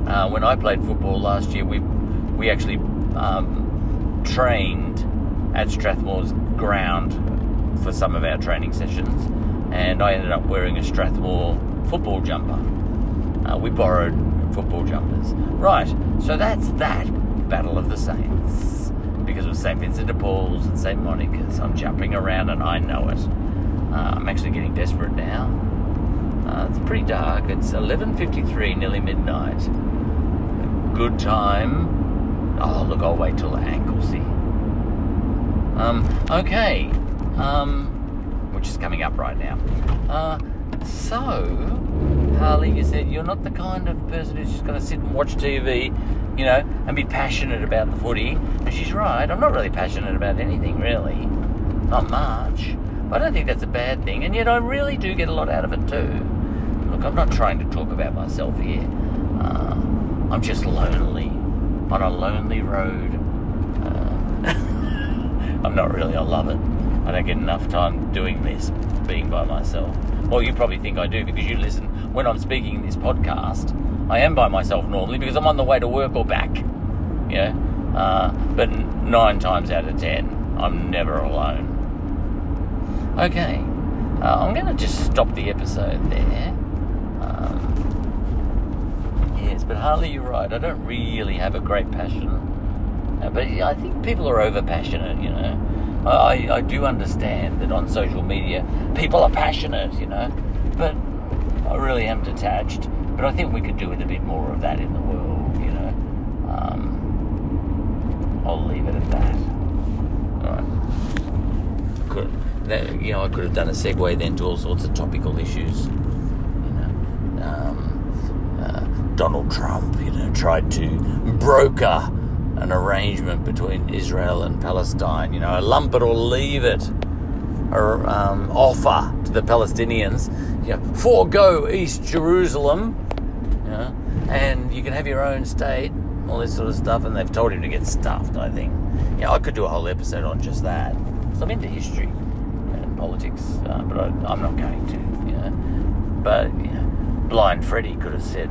uh, when I played football last year, we we actually um, trained at Strathmore's ground for some of our training sessions, and I ended up wearing a Strathmore football jumper. Uh, we borrowed football jumpers. Right, so that's that Battle of the Saints. Because it was St. Vincent de Paul's and St. Monica's. I'm jumping around and I know it. Uh, I'm actually getting desperate now. Uh, it's pretty dark. It's 11.53, nearly midnight. Good time. Oh, look, I'll wait till the Anglesea. Um, okay. Um, which is coming up right now. Uh, so, Harley, you said you're not the kind of person who's just going to sit and watch TV, you know, and be passionate about the footy. And she's right. I'm not really passionate about anything, really. Not much. But I don't think that's a bad thing. And yet I really do get a lot out of it, too. Look, I'm not trying to talk about myself here. Uh, I'm just lonely. On a lonely road. Uh, I'm not really. I love it. I don't get enough time doing this, being by myself. Well, you probably think I do because you listen when I'm speaking in this podcast. I am by myself normally because I'm on the way to work or back. Know, uh, but nine times out of ten, I'm never alone. Okay, uh, I'm going to just stop the episode there. Um, yes, but Harley, you're right. I don't really have a great passion, uh, but I think people are over passionate. You know. I, I do understand that on social media people are passionate, you know, but I really am detached. But I think we could do with a bit more of that in the world, you know. Um, I'll leave it at that. All right. Could that, you know I could have done a segue then to all sorts of topical issues. Um, uh, Donald Trump, you know, tried to broker an arrangement between Israel and Palestine, you know, a lump it or leave it or, um, offer to the Palestinians, you know, forego East Jerusalem, you know, and you can have your own state, all this sort of stuff, and they've told him to get stuffed, I think. Yeah, I could do a whole episode on just that. So I'm into history and politics, uh, but I, am not going to, you know. But, you know, Blind Freddy could have said,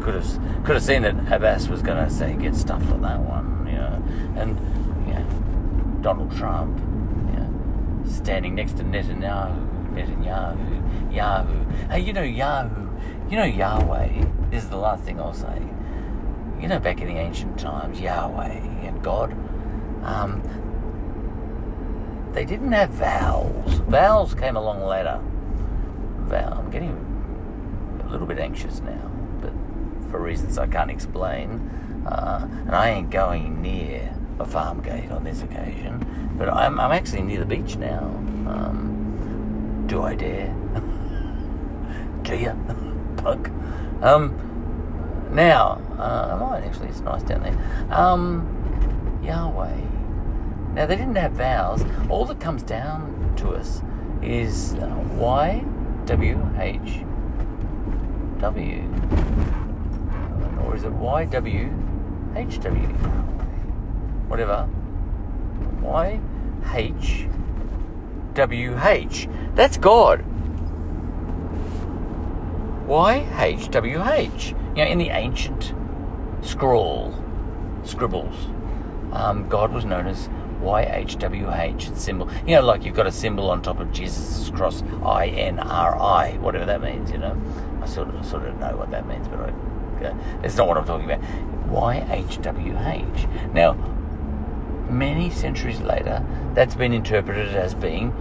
could have could have seen that Abbas was going to say get stuffed on that one, you know, and Donald Trump, you know, standing next to Netanyahu, Netanyahu, Yahoo. Hey, you know Yahoo, you know Yahweh. This is the last thing I'll say. You know, back in the ancient times, Yahweh and God, um, they didn't have vowels. Vowels came along later. Val, I'm getting little bit anxious now but for reasons I can't explain. Uh, and I ain't going near a farm gate on this occasion, but I'm, I'm actually near the beach now. Um, do I dare? Kia, punk. Um, now, uh, I might actually, it's nice down there. Um, Yahweh. Now, they didn't have vowels. All that comes down to us is uh, Y W H W or is it YWHW? Whatever. YHWH. That's God. YHWH. You know, in the ancient scroll, scribbles, um, God was known as YHWH symbol. You know, like you've got a symbol on top of Jesus' cross, I N R I, whatever that means. You know, I sort of sort of know what that means, but I uh, it's not what I'm talking about. YHWH. Now, many centuries later, that's been interpreted as being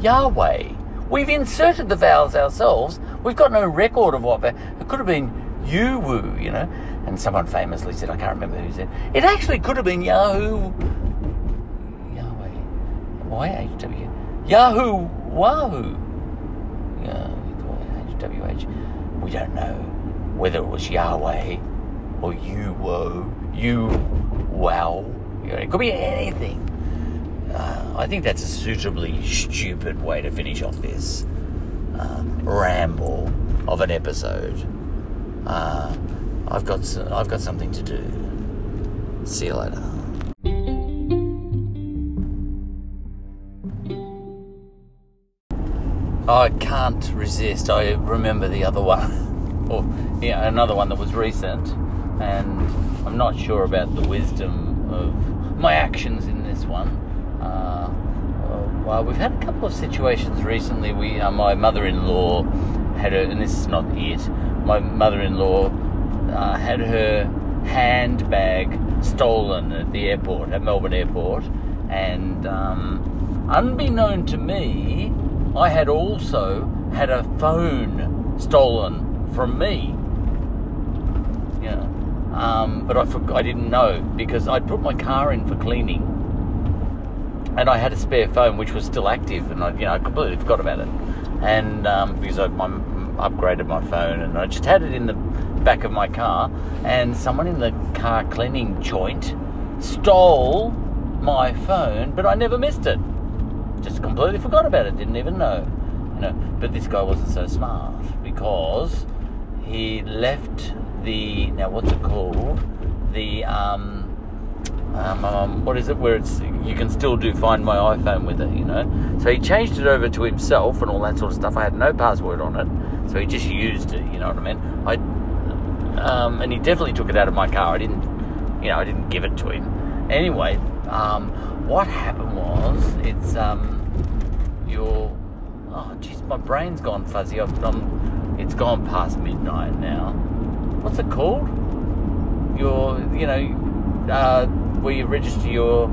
Yahweh. We've inserted the vowels ourselves. We've got no record of what it could have been Yuwu, you know. And someone famously said, I can't remember who said, it actually could have been Yahoo. Yahweh. YHW. Yahoo Wahoo. Yeah, YHWH. We don't know whether it was Yahweh or you woe, you wow. It could be anything. Uh, I think that's a suitably stupid way to finish off this uh, ramble of an episode. Uh, I've got I've got something to do. See you later. I can't resist. I remember the other one, or yeah, another one that was recent, and I'm not sure about the wisdom of my actions in this one. Uh, well, we've had a couple of situations recently. We, uh, my mother-in-law had her, and this is not it. My mother-in-law uh, had her handbag stolen at the airport, at Melbourne Airport, and um, unbeknown to me, I had also had a phone stolen from me. Know, um, but I forgot, I didn't know because I'd put my car in for cleaning, and I had a spare phone which was still active, and I, you know, completely forgot about it, and um, because I my, upgraded my phone, and I just had it in the back of my car, and someone in the car cleaning joint stole my phone, but I never missed it. Just completely forgot about it, didn't even know. You know, but this guy wasn't so smart because he left the now what's it called? The um, um, um, what is it where it's you can still do find my iPhone with it, you know. So he changed it over to himself and all that sort of stuff. I had no password on it, so he just used it. You know what I mean? I um, and he definitely took it out of my car. I didn't, you know, I didn't give it to him. Anyway, um, what happened was it's um, your oh jeez, my brain's gone fuzzy. I've, um, it's gone past midnight now. What's it called? Your, you know, uh, where you register your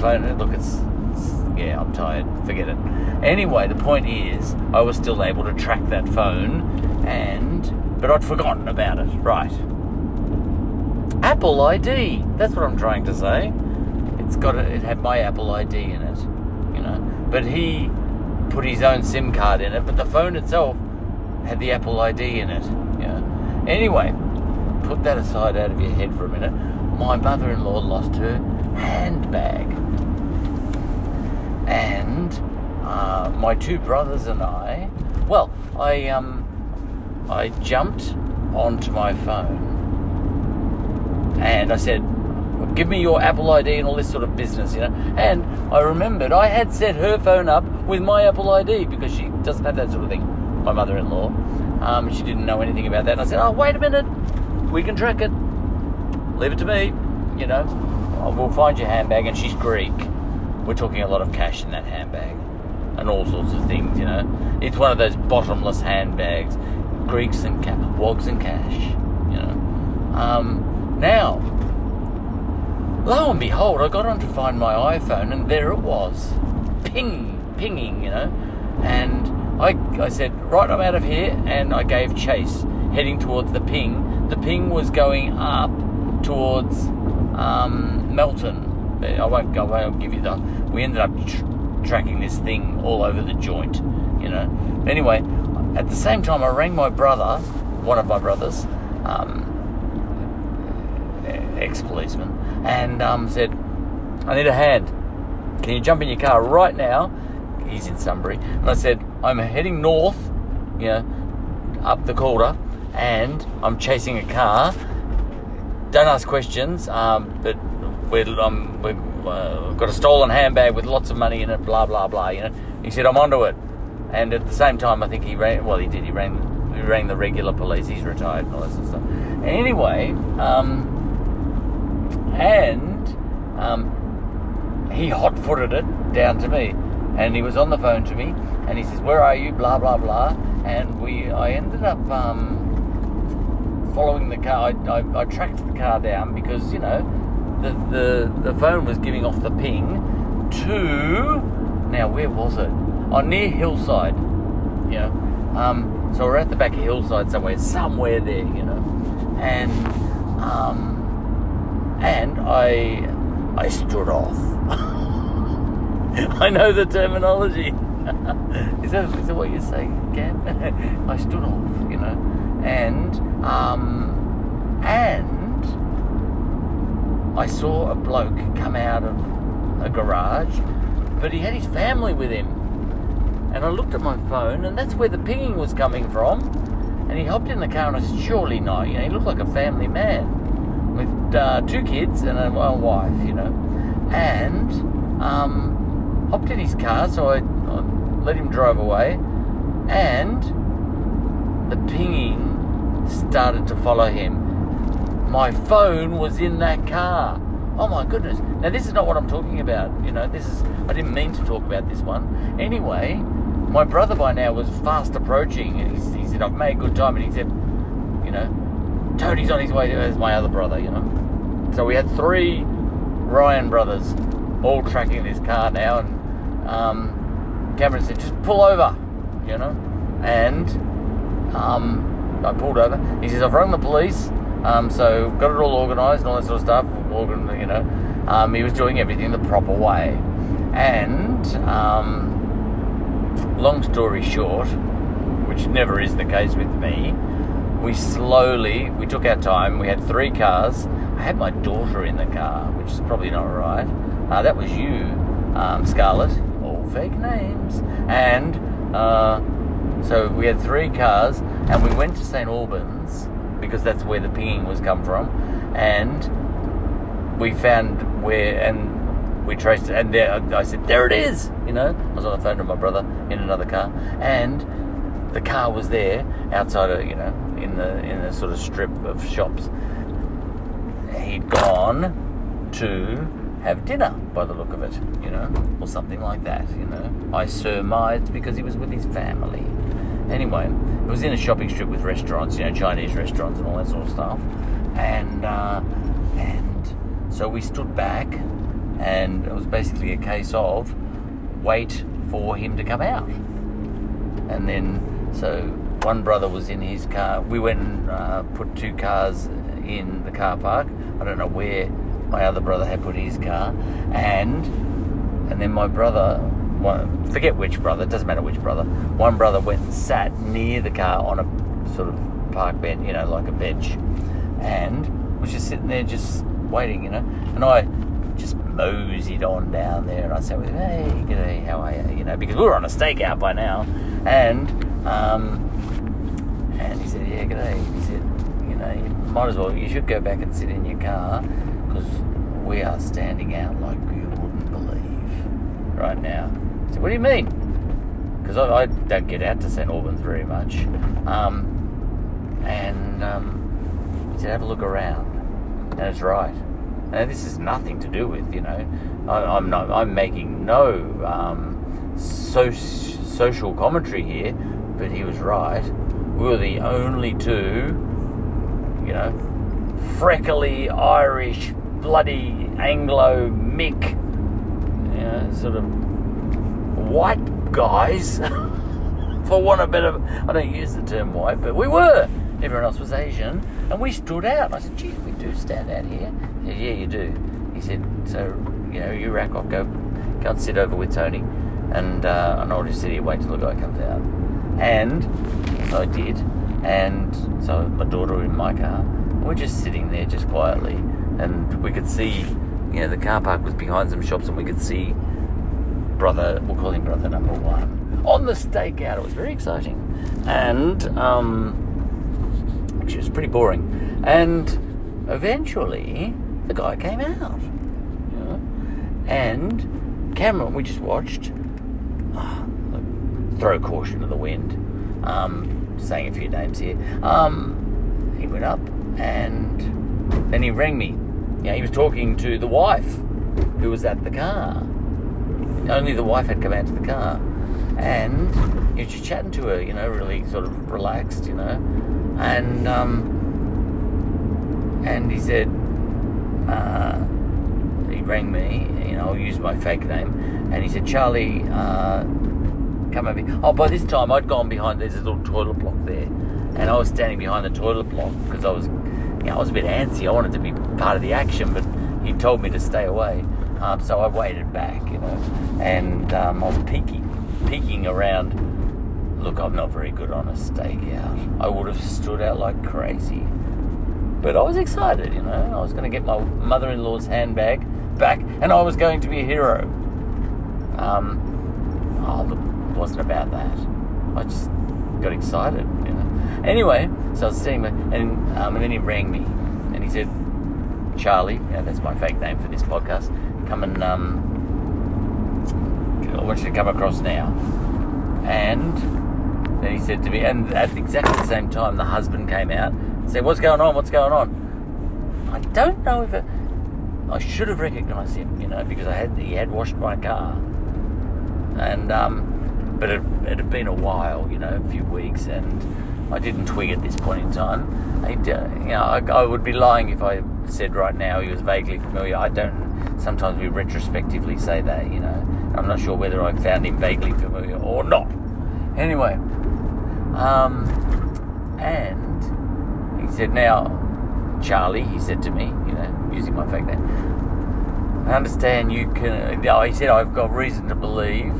phone. Look, it's, it's yeah, I'm tired. Forget it. Anyway, the point is, I was still able to track that phone, and but I'd forgotten about it. Right. Apple ID. That's what I'm trying to say. It's got a, it had my Apple ID in it, you know. But he put his own SIM card in it, but the phone itself had the Apple ID in it. Yeah. Anyway, put that aside out of your head for a minute. My mother-in-law lost her handbag, and uh, my two brothers and I. Well, I um, I jumped onto my phone and I said, give me your Apple ID and all this sort of business, you know. And I remembered I had set her phone up with my Apple ID because she doesn't have that sort of thing. My mother-in-law, um, she didn't know anything about that. And I said, oh, wait a minute, we can track it. Leave it to me, you know. We'll find your handbag, and she's Greek. We're talking a lot of cash in that handbag, and all sorts of things, you know. It's one of those bottomless handbags, Greeks and ca- wogs and cash, you know. Um, now, lo and behold, I got on to find my iPhone, and there it was, ping, pinging, you know. And I, I said, right, I'm out of here, and I gave chase, heading towards the ping. The ping was going up towards um, Melton. I won't go. I won't give you the. We ended up tr- tracking this thing all over the joint, you know. Anyway, at the same time, I rang my brother, one of my brothers, um, ex-policeman, and um, said, "I need a hand. Can you jump in your car right now?" He's in Sunbury, and I said, "I'm heading north, you know, up the Calder, and I'm chasing a car. Don't ask questions, um, but we're, um, we've uh, got a stolen handbag with lots of money in it. Blah blah blah. You know." He said, "I'm onto it." And at the same time, I think he ran. Well, he did. He ran. He rang the regular police. He's retired and all that sort of stuff. Anyway, um, and um, he hot-footed it down to me, and he was on the phone to me, and he says, "Where are you?" Blah blah blah, and we. I ended up um, following the car. I, I, I tracked the car down because you know the the the phone was giving off the ping to. Now where was it? Oh, near Hillside. You know. Um, so we're at the back of Hillside somewhere, somewhere there, you know, and um, and I I stood off. I know the terminology. is that is that what you say, Cam? I stood off, you know, and um, and I saw a bloke come out of a garage, but he had his family with him. And I looked at my phone, and that's where the pinging was coming from. And he hopped in the car, and I said, "Surely not." You know, he looked like a family man with uh, two kids and a, a wife, you know, and um, hopped in his car. So I, I let him drive away, and the pinging started to follow him. My phone was in that car. Oh my goodness. Now, this is not what I'm talking about. You know, this is, I didn't mean to talk about this one. Anyway, my brother by now was fast approaching, and he, he said, I've made good time. And he said, you know, Tony's on his way to, as my other brother, you know. So we had three Ryan brothers all tracking this car now, and um, Cameron said, just pull over, you know. And um, I pulled over. He says, I've rung the police. Um, so got it all organised and all that sort of stuff. Morgan, you know, um, he was doing everything the proper way. And um, long story short, which never is the case with me, we slowly we took our time. We had three cars. I had my daughter in the car, which is probably not right. Uh, that was you, um, Scarlett. All fake names. And uh, so we had three cars, and we went to St Albans because that's where the pinging was come from, and we found where and we traced it, and there I said, "There it is!" You know, I was on the phone to my brother in another car, and the car was there outside of you know in the in a sort of strip of shops. He'd gone to have dinner by the look of it, you know, or something like that, you know. I surmised because he was with his family. Anyway, it was in a shopping strip with restaurants, you know, Chinese restaurants and all that sort of stuff. And uh, and so we stood back, and it was basically a case of wait for him to come out. And then, so one brother was in his car. We went and uh, put two cars in the car park. I don't know where my other brother had put his car, and and then my brother, one, forget which brother, it doesn't matter which brother. One brother went and sat near the car on a sort of park bench, you know, like a bench, and was just sitting there, just waiting, you know. And I just moseyed on down there, and I said, "Hey, g'day, how are you?" You know, because we were on a stakeout by now, and um, and he said, "Yeah, g'day." He said, "You know, you might as well. You should go back and sit in your car because we are standing out like you wouldn't believe right now." I said, "What do you mean?" Because I, I don't get out to St Albans very much, um, and um, he said, "Have a look around." And it's right. And this is nothing to do with, you know, I, am not, I'm making no um, so, social commentary here, but he was right. We were the only two, you know, freckly Irish, bloody Anglo Mick, you know, sort of white guys, for want of better, I don't use the term white, but we were. Everyone else was Asian, and we stood out. I said, geez, we do stand out here. He said, yeah, you do. He said, so, you know, you rack off, go, go and sit over with Tony. And, uh, just sit here, wait till the guy comes out. And so I did. And so my daughter in my car, we're just sitting there just quietly. And we could see, you know, the car park was behind some shops, and we could see brother, we'll call him brother number one, on the stakeout. It was very exciting. And, um, actually, it was pretty boring. And eventually, the guy came out. You know? And Cameron, we just watched, uh, throw caution to the wind, um, saying a few names here. Um, he went up and then he rang me. Know, he was talking to the wife who was at the car. Only the wife had come out to the car. And he was just chatting to her, you know, really sort of relaxed, you know. And um, and he said, uh, he rang me, you know, I'll use my fake name, and he said, Charlie, uh, come over here. Oh, by this time I'd gone behind, there's a little toilet block there, and I was standing behind the toilet block because I was, you know, I was a bit antsy. I wanted to be part of the action, but he told me to stay away. Um, so I waited back, you know, and um, I was peeking, peeking around. Look, I'm not very good on a stakeout. I would have stood out like crazy. But I was excited, you know. I was going to get my mother in law's handbag back, and I was going to be a hero. Um, oh, look, wasn't about that. I just got excited, you know. Anyway, so I was sitting there, and, um, and then he rang me, and he said, Charlie, that's my fake name for this podcast, come and, um, I want you to come across now. And then he said to me, and at exactly the same time, the husband came out and said, What's going on? What's going on? I don't know if it, I should have recognised him, you know, because I had he had washed my car. And, um, but it, it had been a while, you know, a few weeks, and I didn't twig at this point in time. I, you know, I, I would be lying if I said right now he was vaguely familiar. I don't. Sometimes we retrospectively say that, you know. I'm not sure whether I found him vaguely familiar or not. Anyway, um, and he said, "Now, Charlie," he said to me, you know, using my fake name. I understand you can. He said, "I've got reason to believe."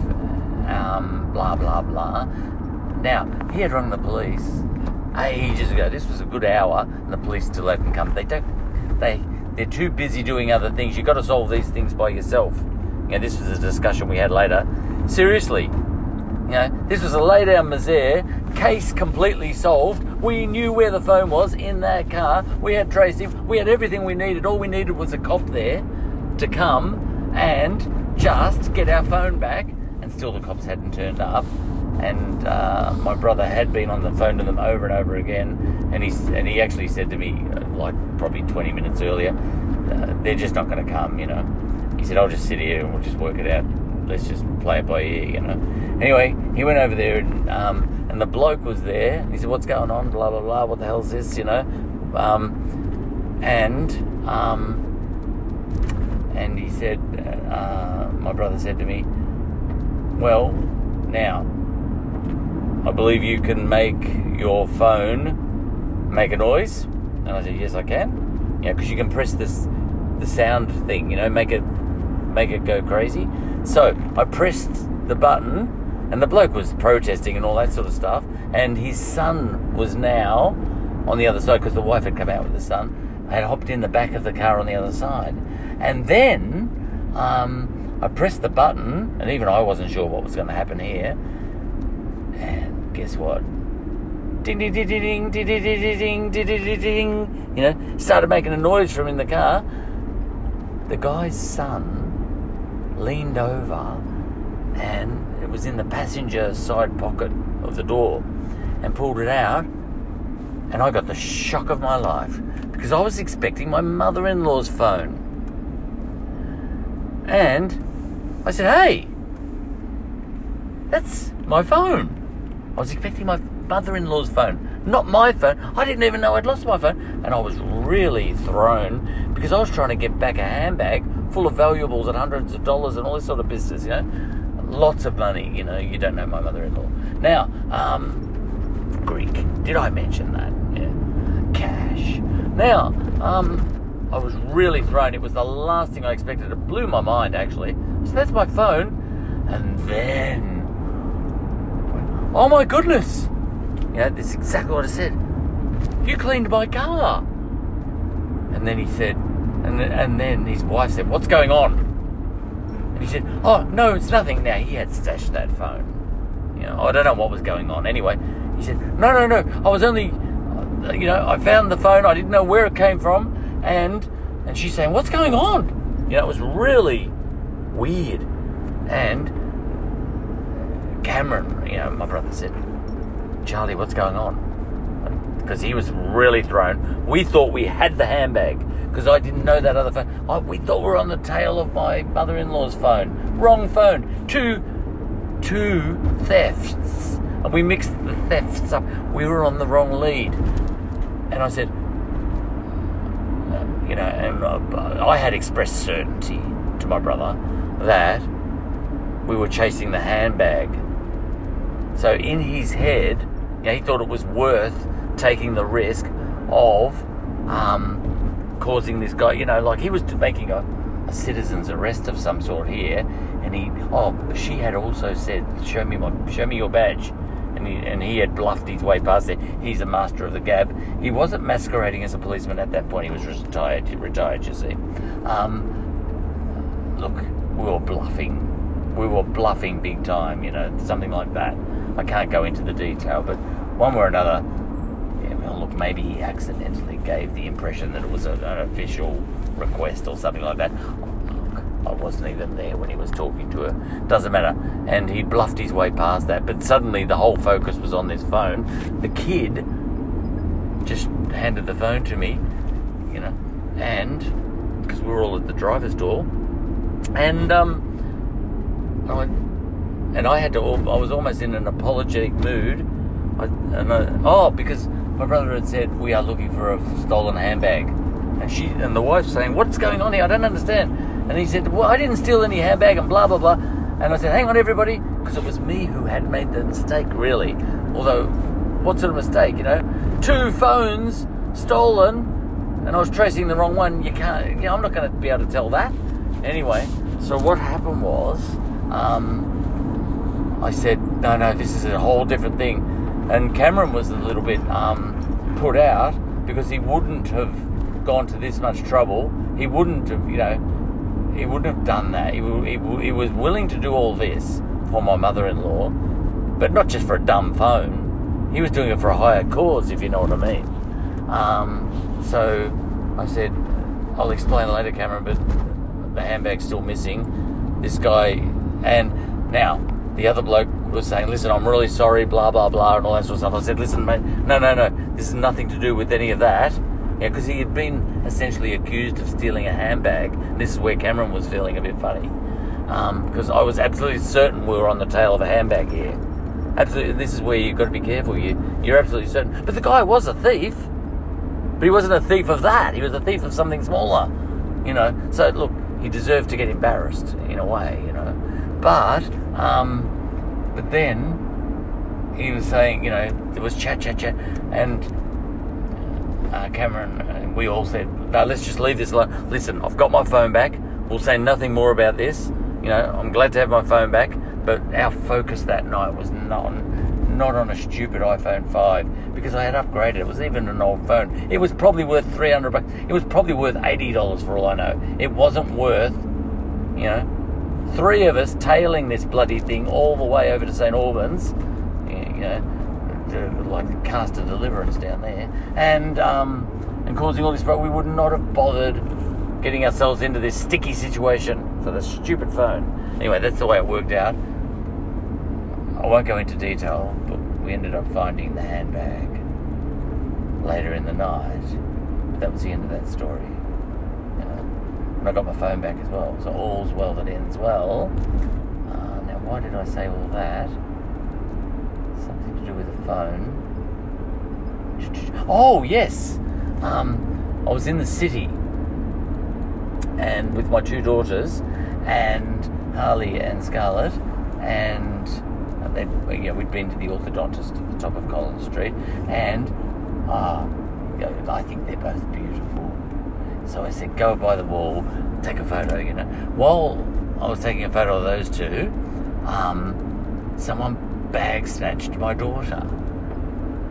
Um, blah blah blah. Now he had rung the police ages ago. This was a good hour, and the police still hadn't come. They don't they they're too busy doing other things. You've got to solve these things by yourself. You know, this was a discussion we had later. Seriously, you know, this was a lay down misere, case completely solved. We knew where the phone was in that car. We had traced. We had everything we needed. All we needed was a cop there to come and just get our phone back. Still the cops hadn't turned up. And uh, my brother had been on the phone to them over and over again. And he, and he actually said to me, uh, like probably 20 minutes earlier, uh, they're just not going to come, you know. He said, I'll just sit here and we'll just work it out. Let's just play it by ear, you know. Anyway, he went over there and, um, and the bloke was there. He said, What's going on? Blah, blah, blah. What the hell's this, you know? Um, and, um, and he said, uh, my brother said to me, Well, now, I believe you can make your phone make a noise. And I said, Yes, I can. Yeah, because you can press this the sound thing, you know, make it make it go crazy. So I pressed the button, and the bloke was protesting and all that sort of stuff. And his son was now on the other side because the wife had come out with the son. I had hopped in the back of the car on the other side, and then um, I pressed the button, and even I wasn't sure what was going to happen here. And guess what? Ding ding ding ding ding ding ding ding ding ding. You know, started making a noise from in the car. The guy's son leaned over and it was in the passenger side pocket of the door and pulled it out. And I got the shock of my life because I was expecting my mother in law's phone. And I said, Hey, that's my phone. I was expecting my mother in law's phone, not my phone. I didn't even know I'd lost my phone. And I was really thrown because I was trying to get back a handbag full of valuables and hundreds of dollars and all this sort of business, you know. Lots of money, you know. You don't know my mother in law. Now, um, Greek. Did I mention that? Yeah. Cash. Now, um, I was really thrown. It was the last thing I expected. It blew my mind, actually. So that's my phone. And then, oh my goodness. Yeah, that's exactly what I said. You cleaned my car. And then he said, and then, and then his wife said, What's going on? And he said, Oh, no, it's nothing. Now, he had stashed that phone. You know, I don't know what was going on. Anyway, he said, No, no, no, I was only, you know, I found the phone. I didn't know where it came from. And, and she's saying, What's going on? You know, it was really weird. And Cameron, you know, my brother said, Charlie, what's going on? Because he was really thrown. We thought we had the handbag because I didn't know that other phone. Oh, we thought we were on the tail of my mother-in-law's phone. Wrong phone. Two, two thefts, and we mixed the thefts up. We were on the wrong lead, and I said, you know, and uh, I had expressed certainty to my brother that we were chasing the handbag. So in his head, you know, he thought it was worth taking the risk of um, causing this guy, you know, like he was making a, a, citizen's arrest of some sort here, and he, oh, she had also said, "Show me my, show me your badge," and he, and he had bluffed his way past it. He's a master of the gab. He wasn't masquerading as a policeman at that point. He was retired, retired, you see. Um, look, we were bluffing. We were bluffing big time, you know, something like that. I can't go into the detail, but one way or another, yeah, well, look, maybe he accidentally gave the impression that it was a, an official request or something like that. I wasn't even there when he was talking to her. Doesn't matter. And he bluffed his way past that. But suddenly the whole focus was on this phone. The kid just handed the phone to me, you know, and because we were all at the driver's door, and um, I went, and I had to. I was almost in an apologetic mood. I, and I, oh, because my brother had said we are looking for a stolen handbag, and she and the wife saying, "What's going on here? I don't understand." And he said, "Well, I didn't steal any handbag," and blah blah blah. And I said, "Hang on, everybody," because it was me who had made the mistake, really. Although, what sort of mistake, you know? Two phones stolen, and I was tracing the wrong one. You can't. You know, I'm not going to be able to tell that. Anyway, so what happened was, um, I said, "No, no, this is a whole different thing." And Cameron was a little bit um, put out because he wouldn't have gone to this much trouble. He wouldn't have, you know he wouldn't have done that. He, he, he was willing to do all this for my mother-in-law, but not just for a dumb phone. He was doing it for a higher cause, if you know what I mean. Um, so I said, I'll explain later, Cameron, but the handbag's still missing. This guy, and now the other bloke was saying, listen, I'm really sorry, blah, blah, blah, and all that sort of stuff. I said, listen, mate, no, no, no, this is nothing to do with any of that. Yeah, because he had been essentially accused of stealing a handbag. This is where Cameron was feeling a bit funny. Because um, I was absolutely certain we were on the tail of a handbag here. Absolutely, this is where you've got to be careful. You, you're absolutely certain. But the guy was a thief. But he wasn't a thief of that. He was a thief of something smaller. You know, so look, he deserved to get embarrassed in a way, you know. But, um, but then he was saying, you know, there was chat, chat, chat, and uh, Cameron, and we all said, no, let's just leave this alone. Listen, I've got my phone back. We'll say nothing more about this. You know, I'm glad to have my phone back, but our focus that night was not on, not on a stupid iPhone 5 because I had upgraded. It was even an old phone. It was probably worth 300 bucks. It was probably worth $80 for all I know. It wasn't worth, you know, three of us tailing this bloody thing all the way over to St. Albans, you know, like the cast of deliverance down there, and um, and causing all this. But we would not have bothered getting ourselves into this sticky situation for the stupid phone. Anyway, that's the way it worked out. I won't go into detail, but we ended up finding the handbag later in the night. But that was the end of that story. And I got my phone back as well, so all's well that ends well. Uh, now, why did I say all that? With a phone. Oh yes, um, I was in the city and with my two daughters and Harley and Scarlett, and they, you know, we'd been to the orthodontist at the top of Collins Street, and uh, you know, I think they're both beautiful. So I said, go by the wall, take a photo. You know, while I was taking a photo of those two, um, someone bag snatched my daughter.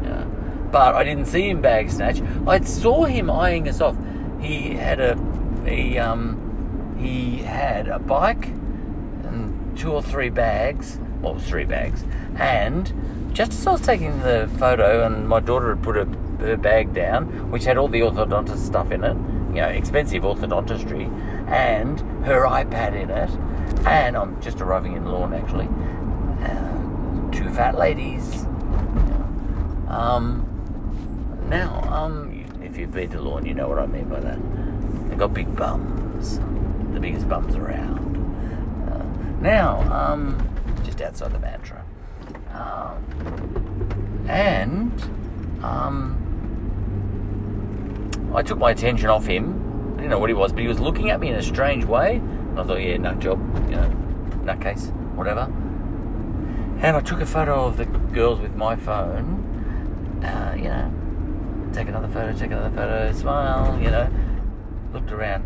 Yeah. But I didn't see him bag snatch. I saw him eyeing us off. He had a he um he had a bike and two or three bags. Well, three bags. And just as I was taking the photo, and my daughter had put her, her bag down, which had all the orthodontist stuff in it, you know, expensive orthodontistry, and her iPad in it, and I'm just arriving in Lorne actually. Uh, fat ladies. Um, now, um, if you've been to Lorne, you know what I mean by that. They've got big bums, the biggest bums around. Uh, now, um, just outside the mantra. Um, and, um, I took my attention off him. I didn't know what he was, but he was looking at me in a strange way. And I thought, yeah, nut job, you know, nutcase, whatever. And I took a photo of the girls with my phone. Uh, you know, take another photo, take another photo, smile, you know. Looked around,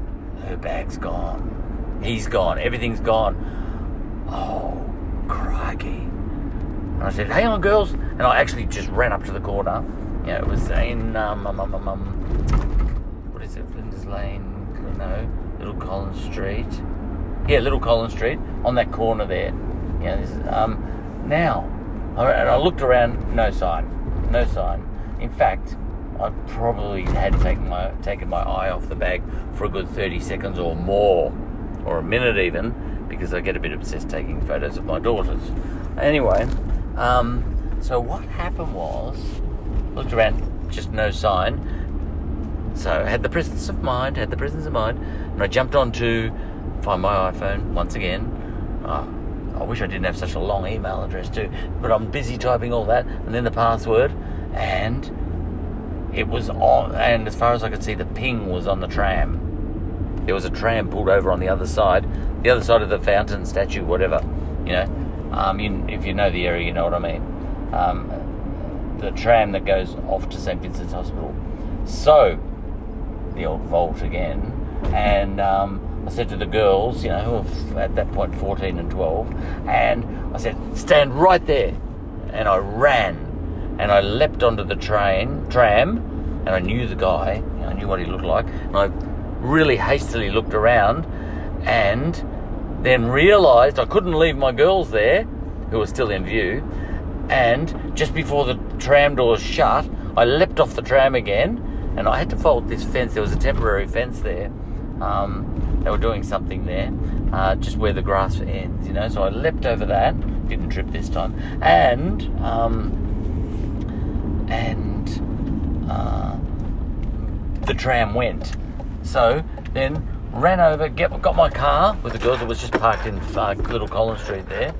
her bag's gone. He's gone, everything's gone. Oh, crikey. And I said, hang on, girls. And I actually just ran up to the corner. You know, it was in, um, um, um, um, um what is it, Flinders Lane? No, Little Collins Street. Yeah, Little Collins Street, on that corner there. Yeah, um, now. And I looked around, no sign, no sign. In fact, I probably had taken my taken my eye off the bag for a good 30 seconds or more. or a minute even, because I get a bit obsessed taking photos of my daughters. Anyway, um, so what happened was, looked around, just no sign. So I had the presence of mind, had the presence of mind, and I jumped on to find my iPhone once again. Oh, I wish I didn't have such a long email address too, but I'm busy typing all that, and then the password, and it was on, and as far as I could see, the ping was on the tram. There was a tram pulled over on the other side, the other side of the fountain statue, whatever. You know, um, you, if you know the area, you know what I mean. Um, the tram that goes off to St Vincent's Hospital. So, the old vault again, and um, I said to the girls, you know, at that point 14 and 12, and I said, stand right there. And I ran and I leapt onto the train, tram, and I knew the guy, I knew what he looked like, and I really hastily looked around and then realised I couldn't leave my girls there, who were still in view, and just before the tram doors shut, I leapt off the tram again, and I had to fold this fence. There was a temporary fence there. Um, they were doing something there, uh, just where the grass ends, you know. So I leapt over that, didn't trip this time, and um, and uh, the tram went. So then ran over, get, got my car with the girls that was just parked in uh, Little Collins Street there.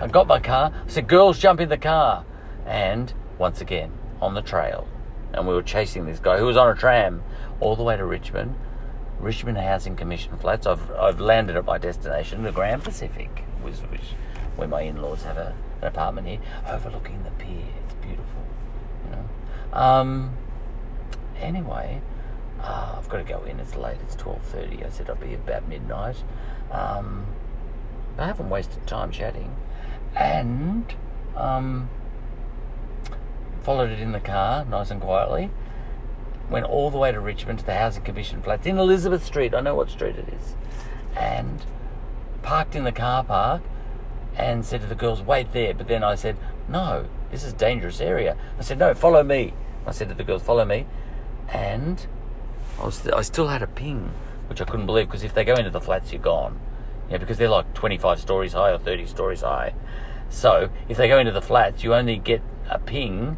I got my car, I said, girls, jump in the car. And once again, on the trail. And we were chasing this guy who was on a tram all the way to Richmond. Richmond Housing Commission flats. I've, I've landed at my destination, the Grand Pacific, which, which where my in-laws have a, an apartment here, overlooking the pier. It's beautiful. you Um, anyway, uh, I've got to go in. It's late. It's twelve thirty. I said I'll be about midnight. Um, I haven't wasted time chatting, and um, followed it in the car, nice and quietly. Went all the way to Richmond to the Housing Commission flats in Elizabeth Street. I know what street it is, and parked in the car park and said to the girls, "Wait there." But then I said, "No, this is a dangerous area." I said, "No, follow me." I said to the girls, follow me. And I, was, I still had a ping, which I couldn't believe because if they go into the flats, you're gone. Yeah, because they're like 25 stories high or 30 stories high. So if they go into the flats, you only get a ping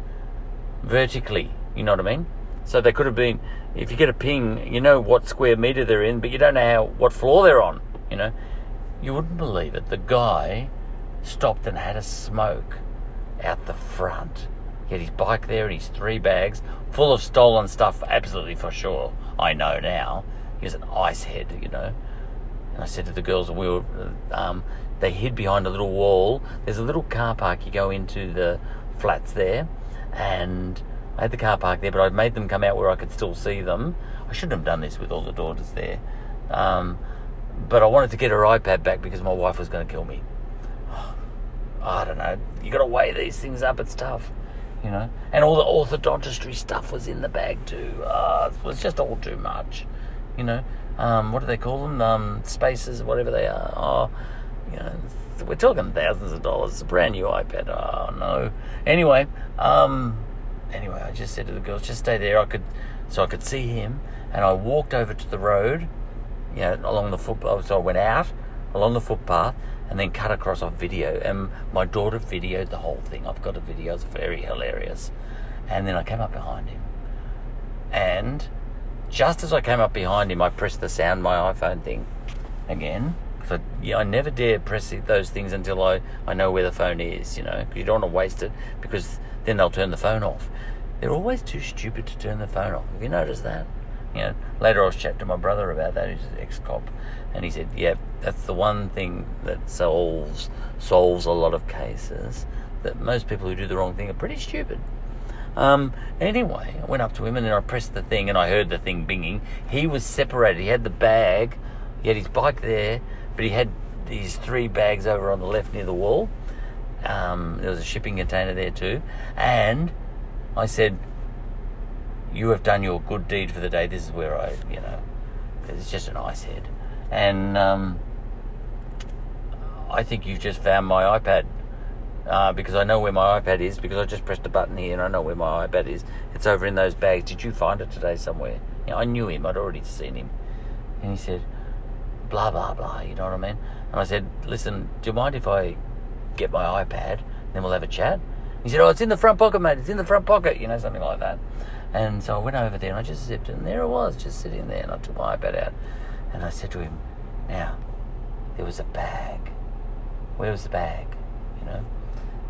vertically. You know what I mean? So they could have been, if you get a ping, you know what square meter they're in, but you don't know how what floor they're on. You know, you wouldn't believe it. The guy stopped and had a smoke out the front he had his bike there and his three bags full of stolen stuff, absolutely for sure. I know now. He was an ice head, you know. And I said to the girls, we were, um, they hid behind a little wall. There's a little car park you go into the flats there, and I had the car park there, but I made them come out where I could still see them. I shouldn't have done this with all the daughters there. Um, but I wanted to get her iPad back because my wife was going to kill me. I don't know. You got to weigh these things up. It's tough you know. And all the orthodontistry stuff was in the bag too. Uh, it was just all too much, you know. Um, what do they call them? Um, spaces, whatever they are. Oh, you know, we're talking thousands of dollars. It's a brand new iPad. Oh no. Anyway, um, anyway, I just said to the girls, just stay there. I could, so I could see him, and I walked over to the road, you know, along the footpath. Oh, so I went out along the footpath and then cut across a video. And my daughter videoed the whole thing. I've got a video, it's very hilarious. And then I came up behind him. And just as I came up behind him, I pressed the sound my iPhone thing again. So yeah, I never dare press those things until I, I know where the phone is, you know, you don't want to waste it because then they'll turn the phone off. They're always too stupid to turn the phone off. Have you noticed that? You know, later I was chatting to my brother about that, who's an ex-cop, and he said, "Yeah, that's the one thing that solves solves a lot of cases. That most people who do the wrong thing are pretty stupid." Um, anyway, I went up to him and then I pressed the thing and I heard the thing binging. He was separated. He had the bag, he had his bike there, but he had these three bags over on the left near the wall. Um, there was a shipping container there too, and I said, "You have done your good deed for the day. This is where I, you know, it's just an ice head." and um, I think you've just found my iPad uh, because I know where my iPad is because I just pressed a button here and I know where my iPad is. It's over in those bags. Did you find it today somewhere? You know, I knew him. I'd already seen him, and he said, blah blah blah. You know what I mean? And I said, listen, do you mind if I get my iPad? Then we'll have a chat. He said, oh, it's in the front pocket, mate. It's in the front pocket. You know, something like that. And so I went over there and I just zipped it, and there it was, just sitting there. And I took my iPad out, and I said to him, now, there was a bag. Where was the bag? You know?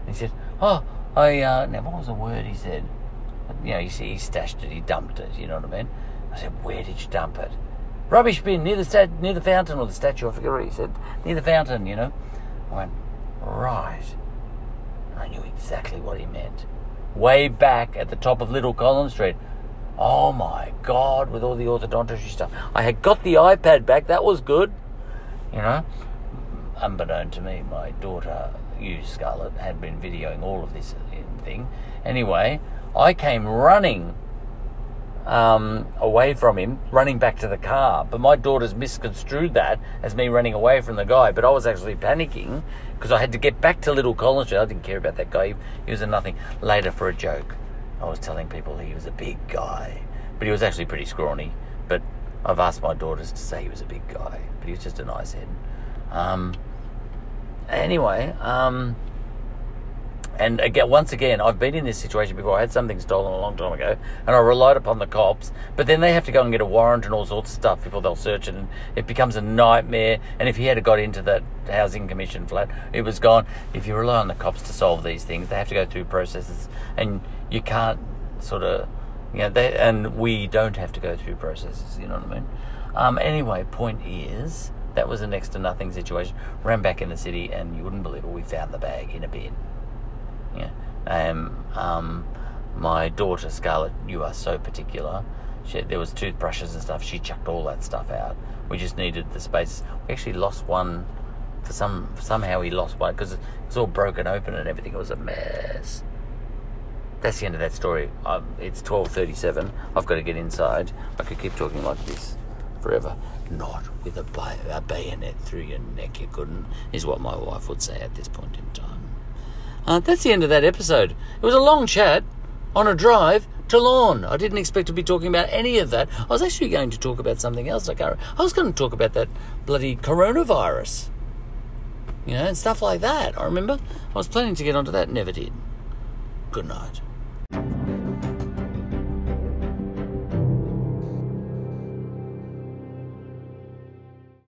And he said, oh, I, uh, now what was the word he said? You know, you see, he stashed it, he dumped it, you know what I mean? I said, where did you dump it? Rubbish bin near the stat- near the fountain or the statue. I forget what he said. Near the fountain, you know. I went right. I knew exactly what he meant. Way back at the top of Little Collins Street. Oh my God! With all the orthodontistry stuff, I had got the iPad back. That was good. You know, unbeknown to me, my daughter, you Scarlett, had been videoing all of this thing. Anyway, I came running um, away from him, running back to the car. But my daughters misconstrued that as me running away from the guy. But I was actually panicking because I had to get back to Little Collins. I didn't care about that guy. He was a nothing. Later, for a joke, I was telling people he was a big guy. But he was actually pretty scrawny. But I've asked my daughters to say he was a big guy. But he was just a nice head. Um, anyway, um, and again, once again, I've been in this situation before. I had something stolen a long time ago, and I relied upon the cops. But then they have to go and get a warrant and all sorts of stuff before they'll search it, and it becomes a nightmare. And if he had got into that housing commission flat, it was gone. If you rely on the cops to solve these things, they have to go through processes, and you can't sort of, you know, they, and we don't have to go through processes. You know what I mean? Um, anyway, point is that was a next to nothing situation. Ran back in the city, and you wouldn't believe it. We found the bag in a bin. Yeah. Um, um, my daughter Scarlett, you are so particular. She, there was toothbrushes and stuff. She chucked all that stuff out. We just needed the space. We actually lost one. For some somehow we lost one because it was all broken open and everything. It was a mess. That's the end of that story. Um, it's twelve thirty-seven. I've got to get inside. I could keep talking like this forever. Not with a, bay- a bayonet through your neck. You couldn't. Is what my wife would say at this point in time. Uh, that's the end of that episode. It was a long chat on a drive to Lorne. I didn't expect to be talking about any of that. I was actually going to talk about something else. I, I was going to talk about that bloody coronavirus. You know, and stuff like that. I remember I was planning to get onto that, never did. Good night.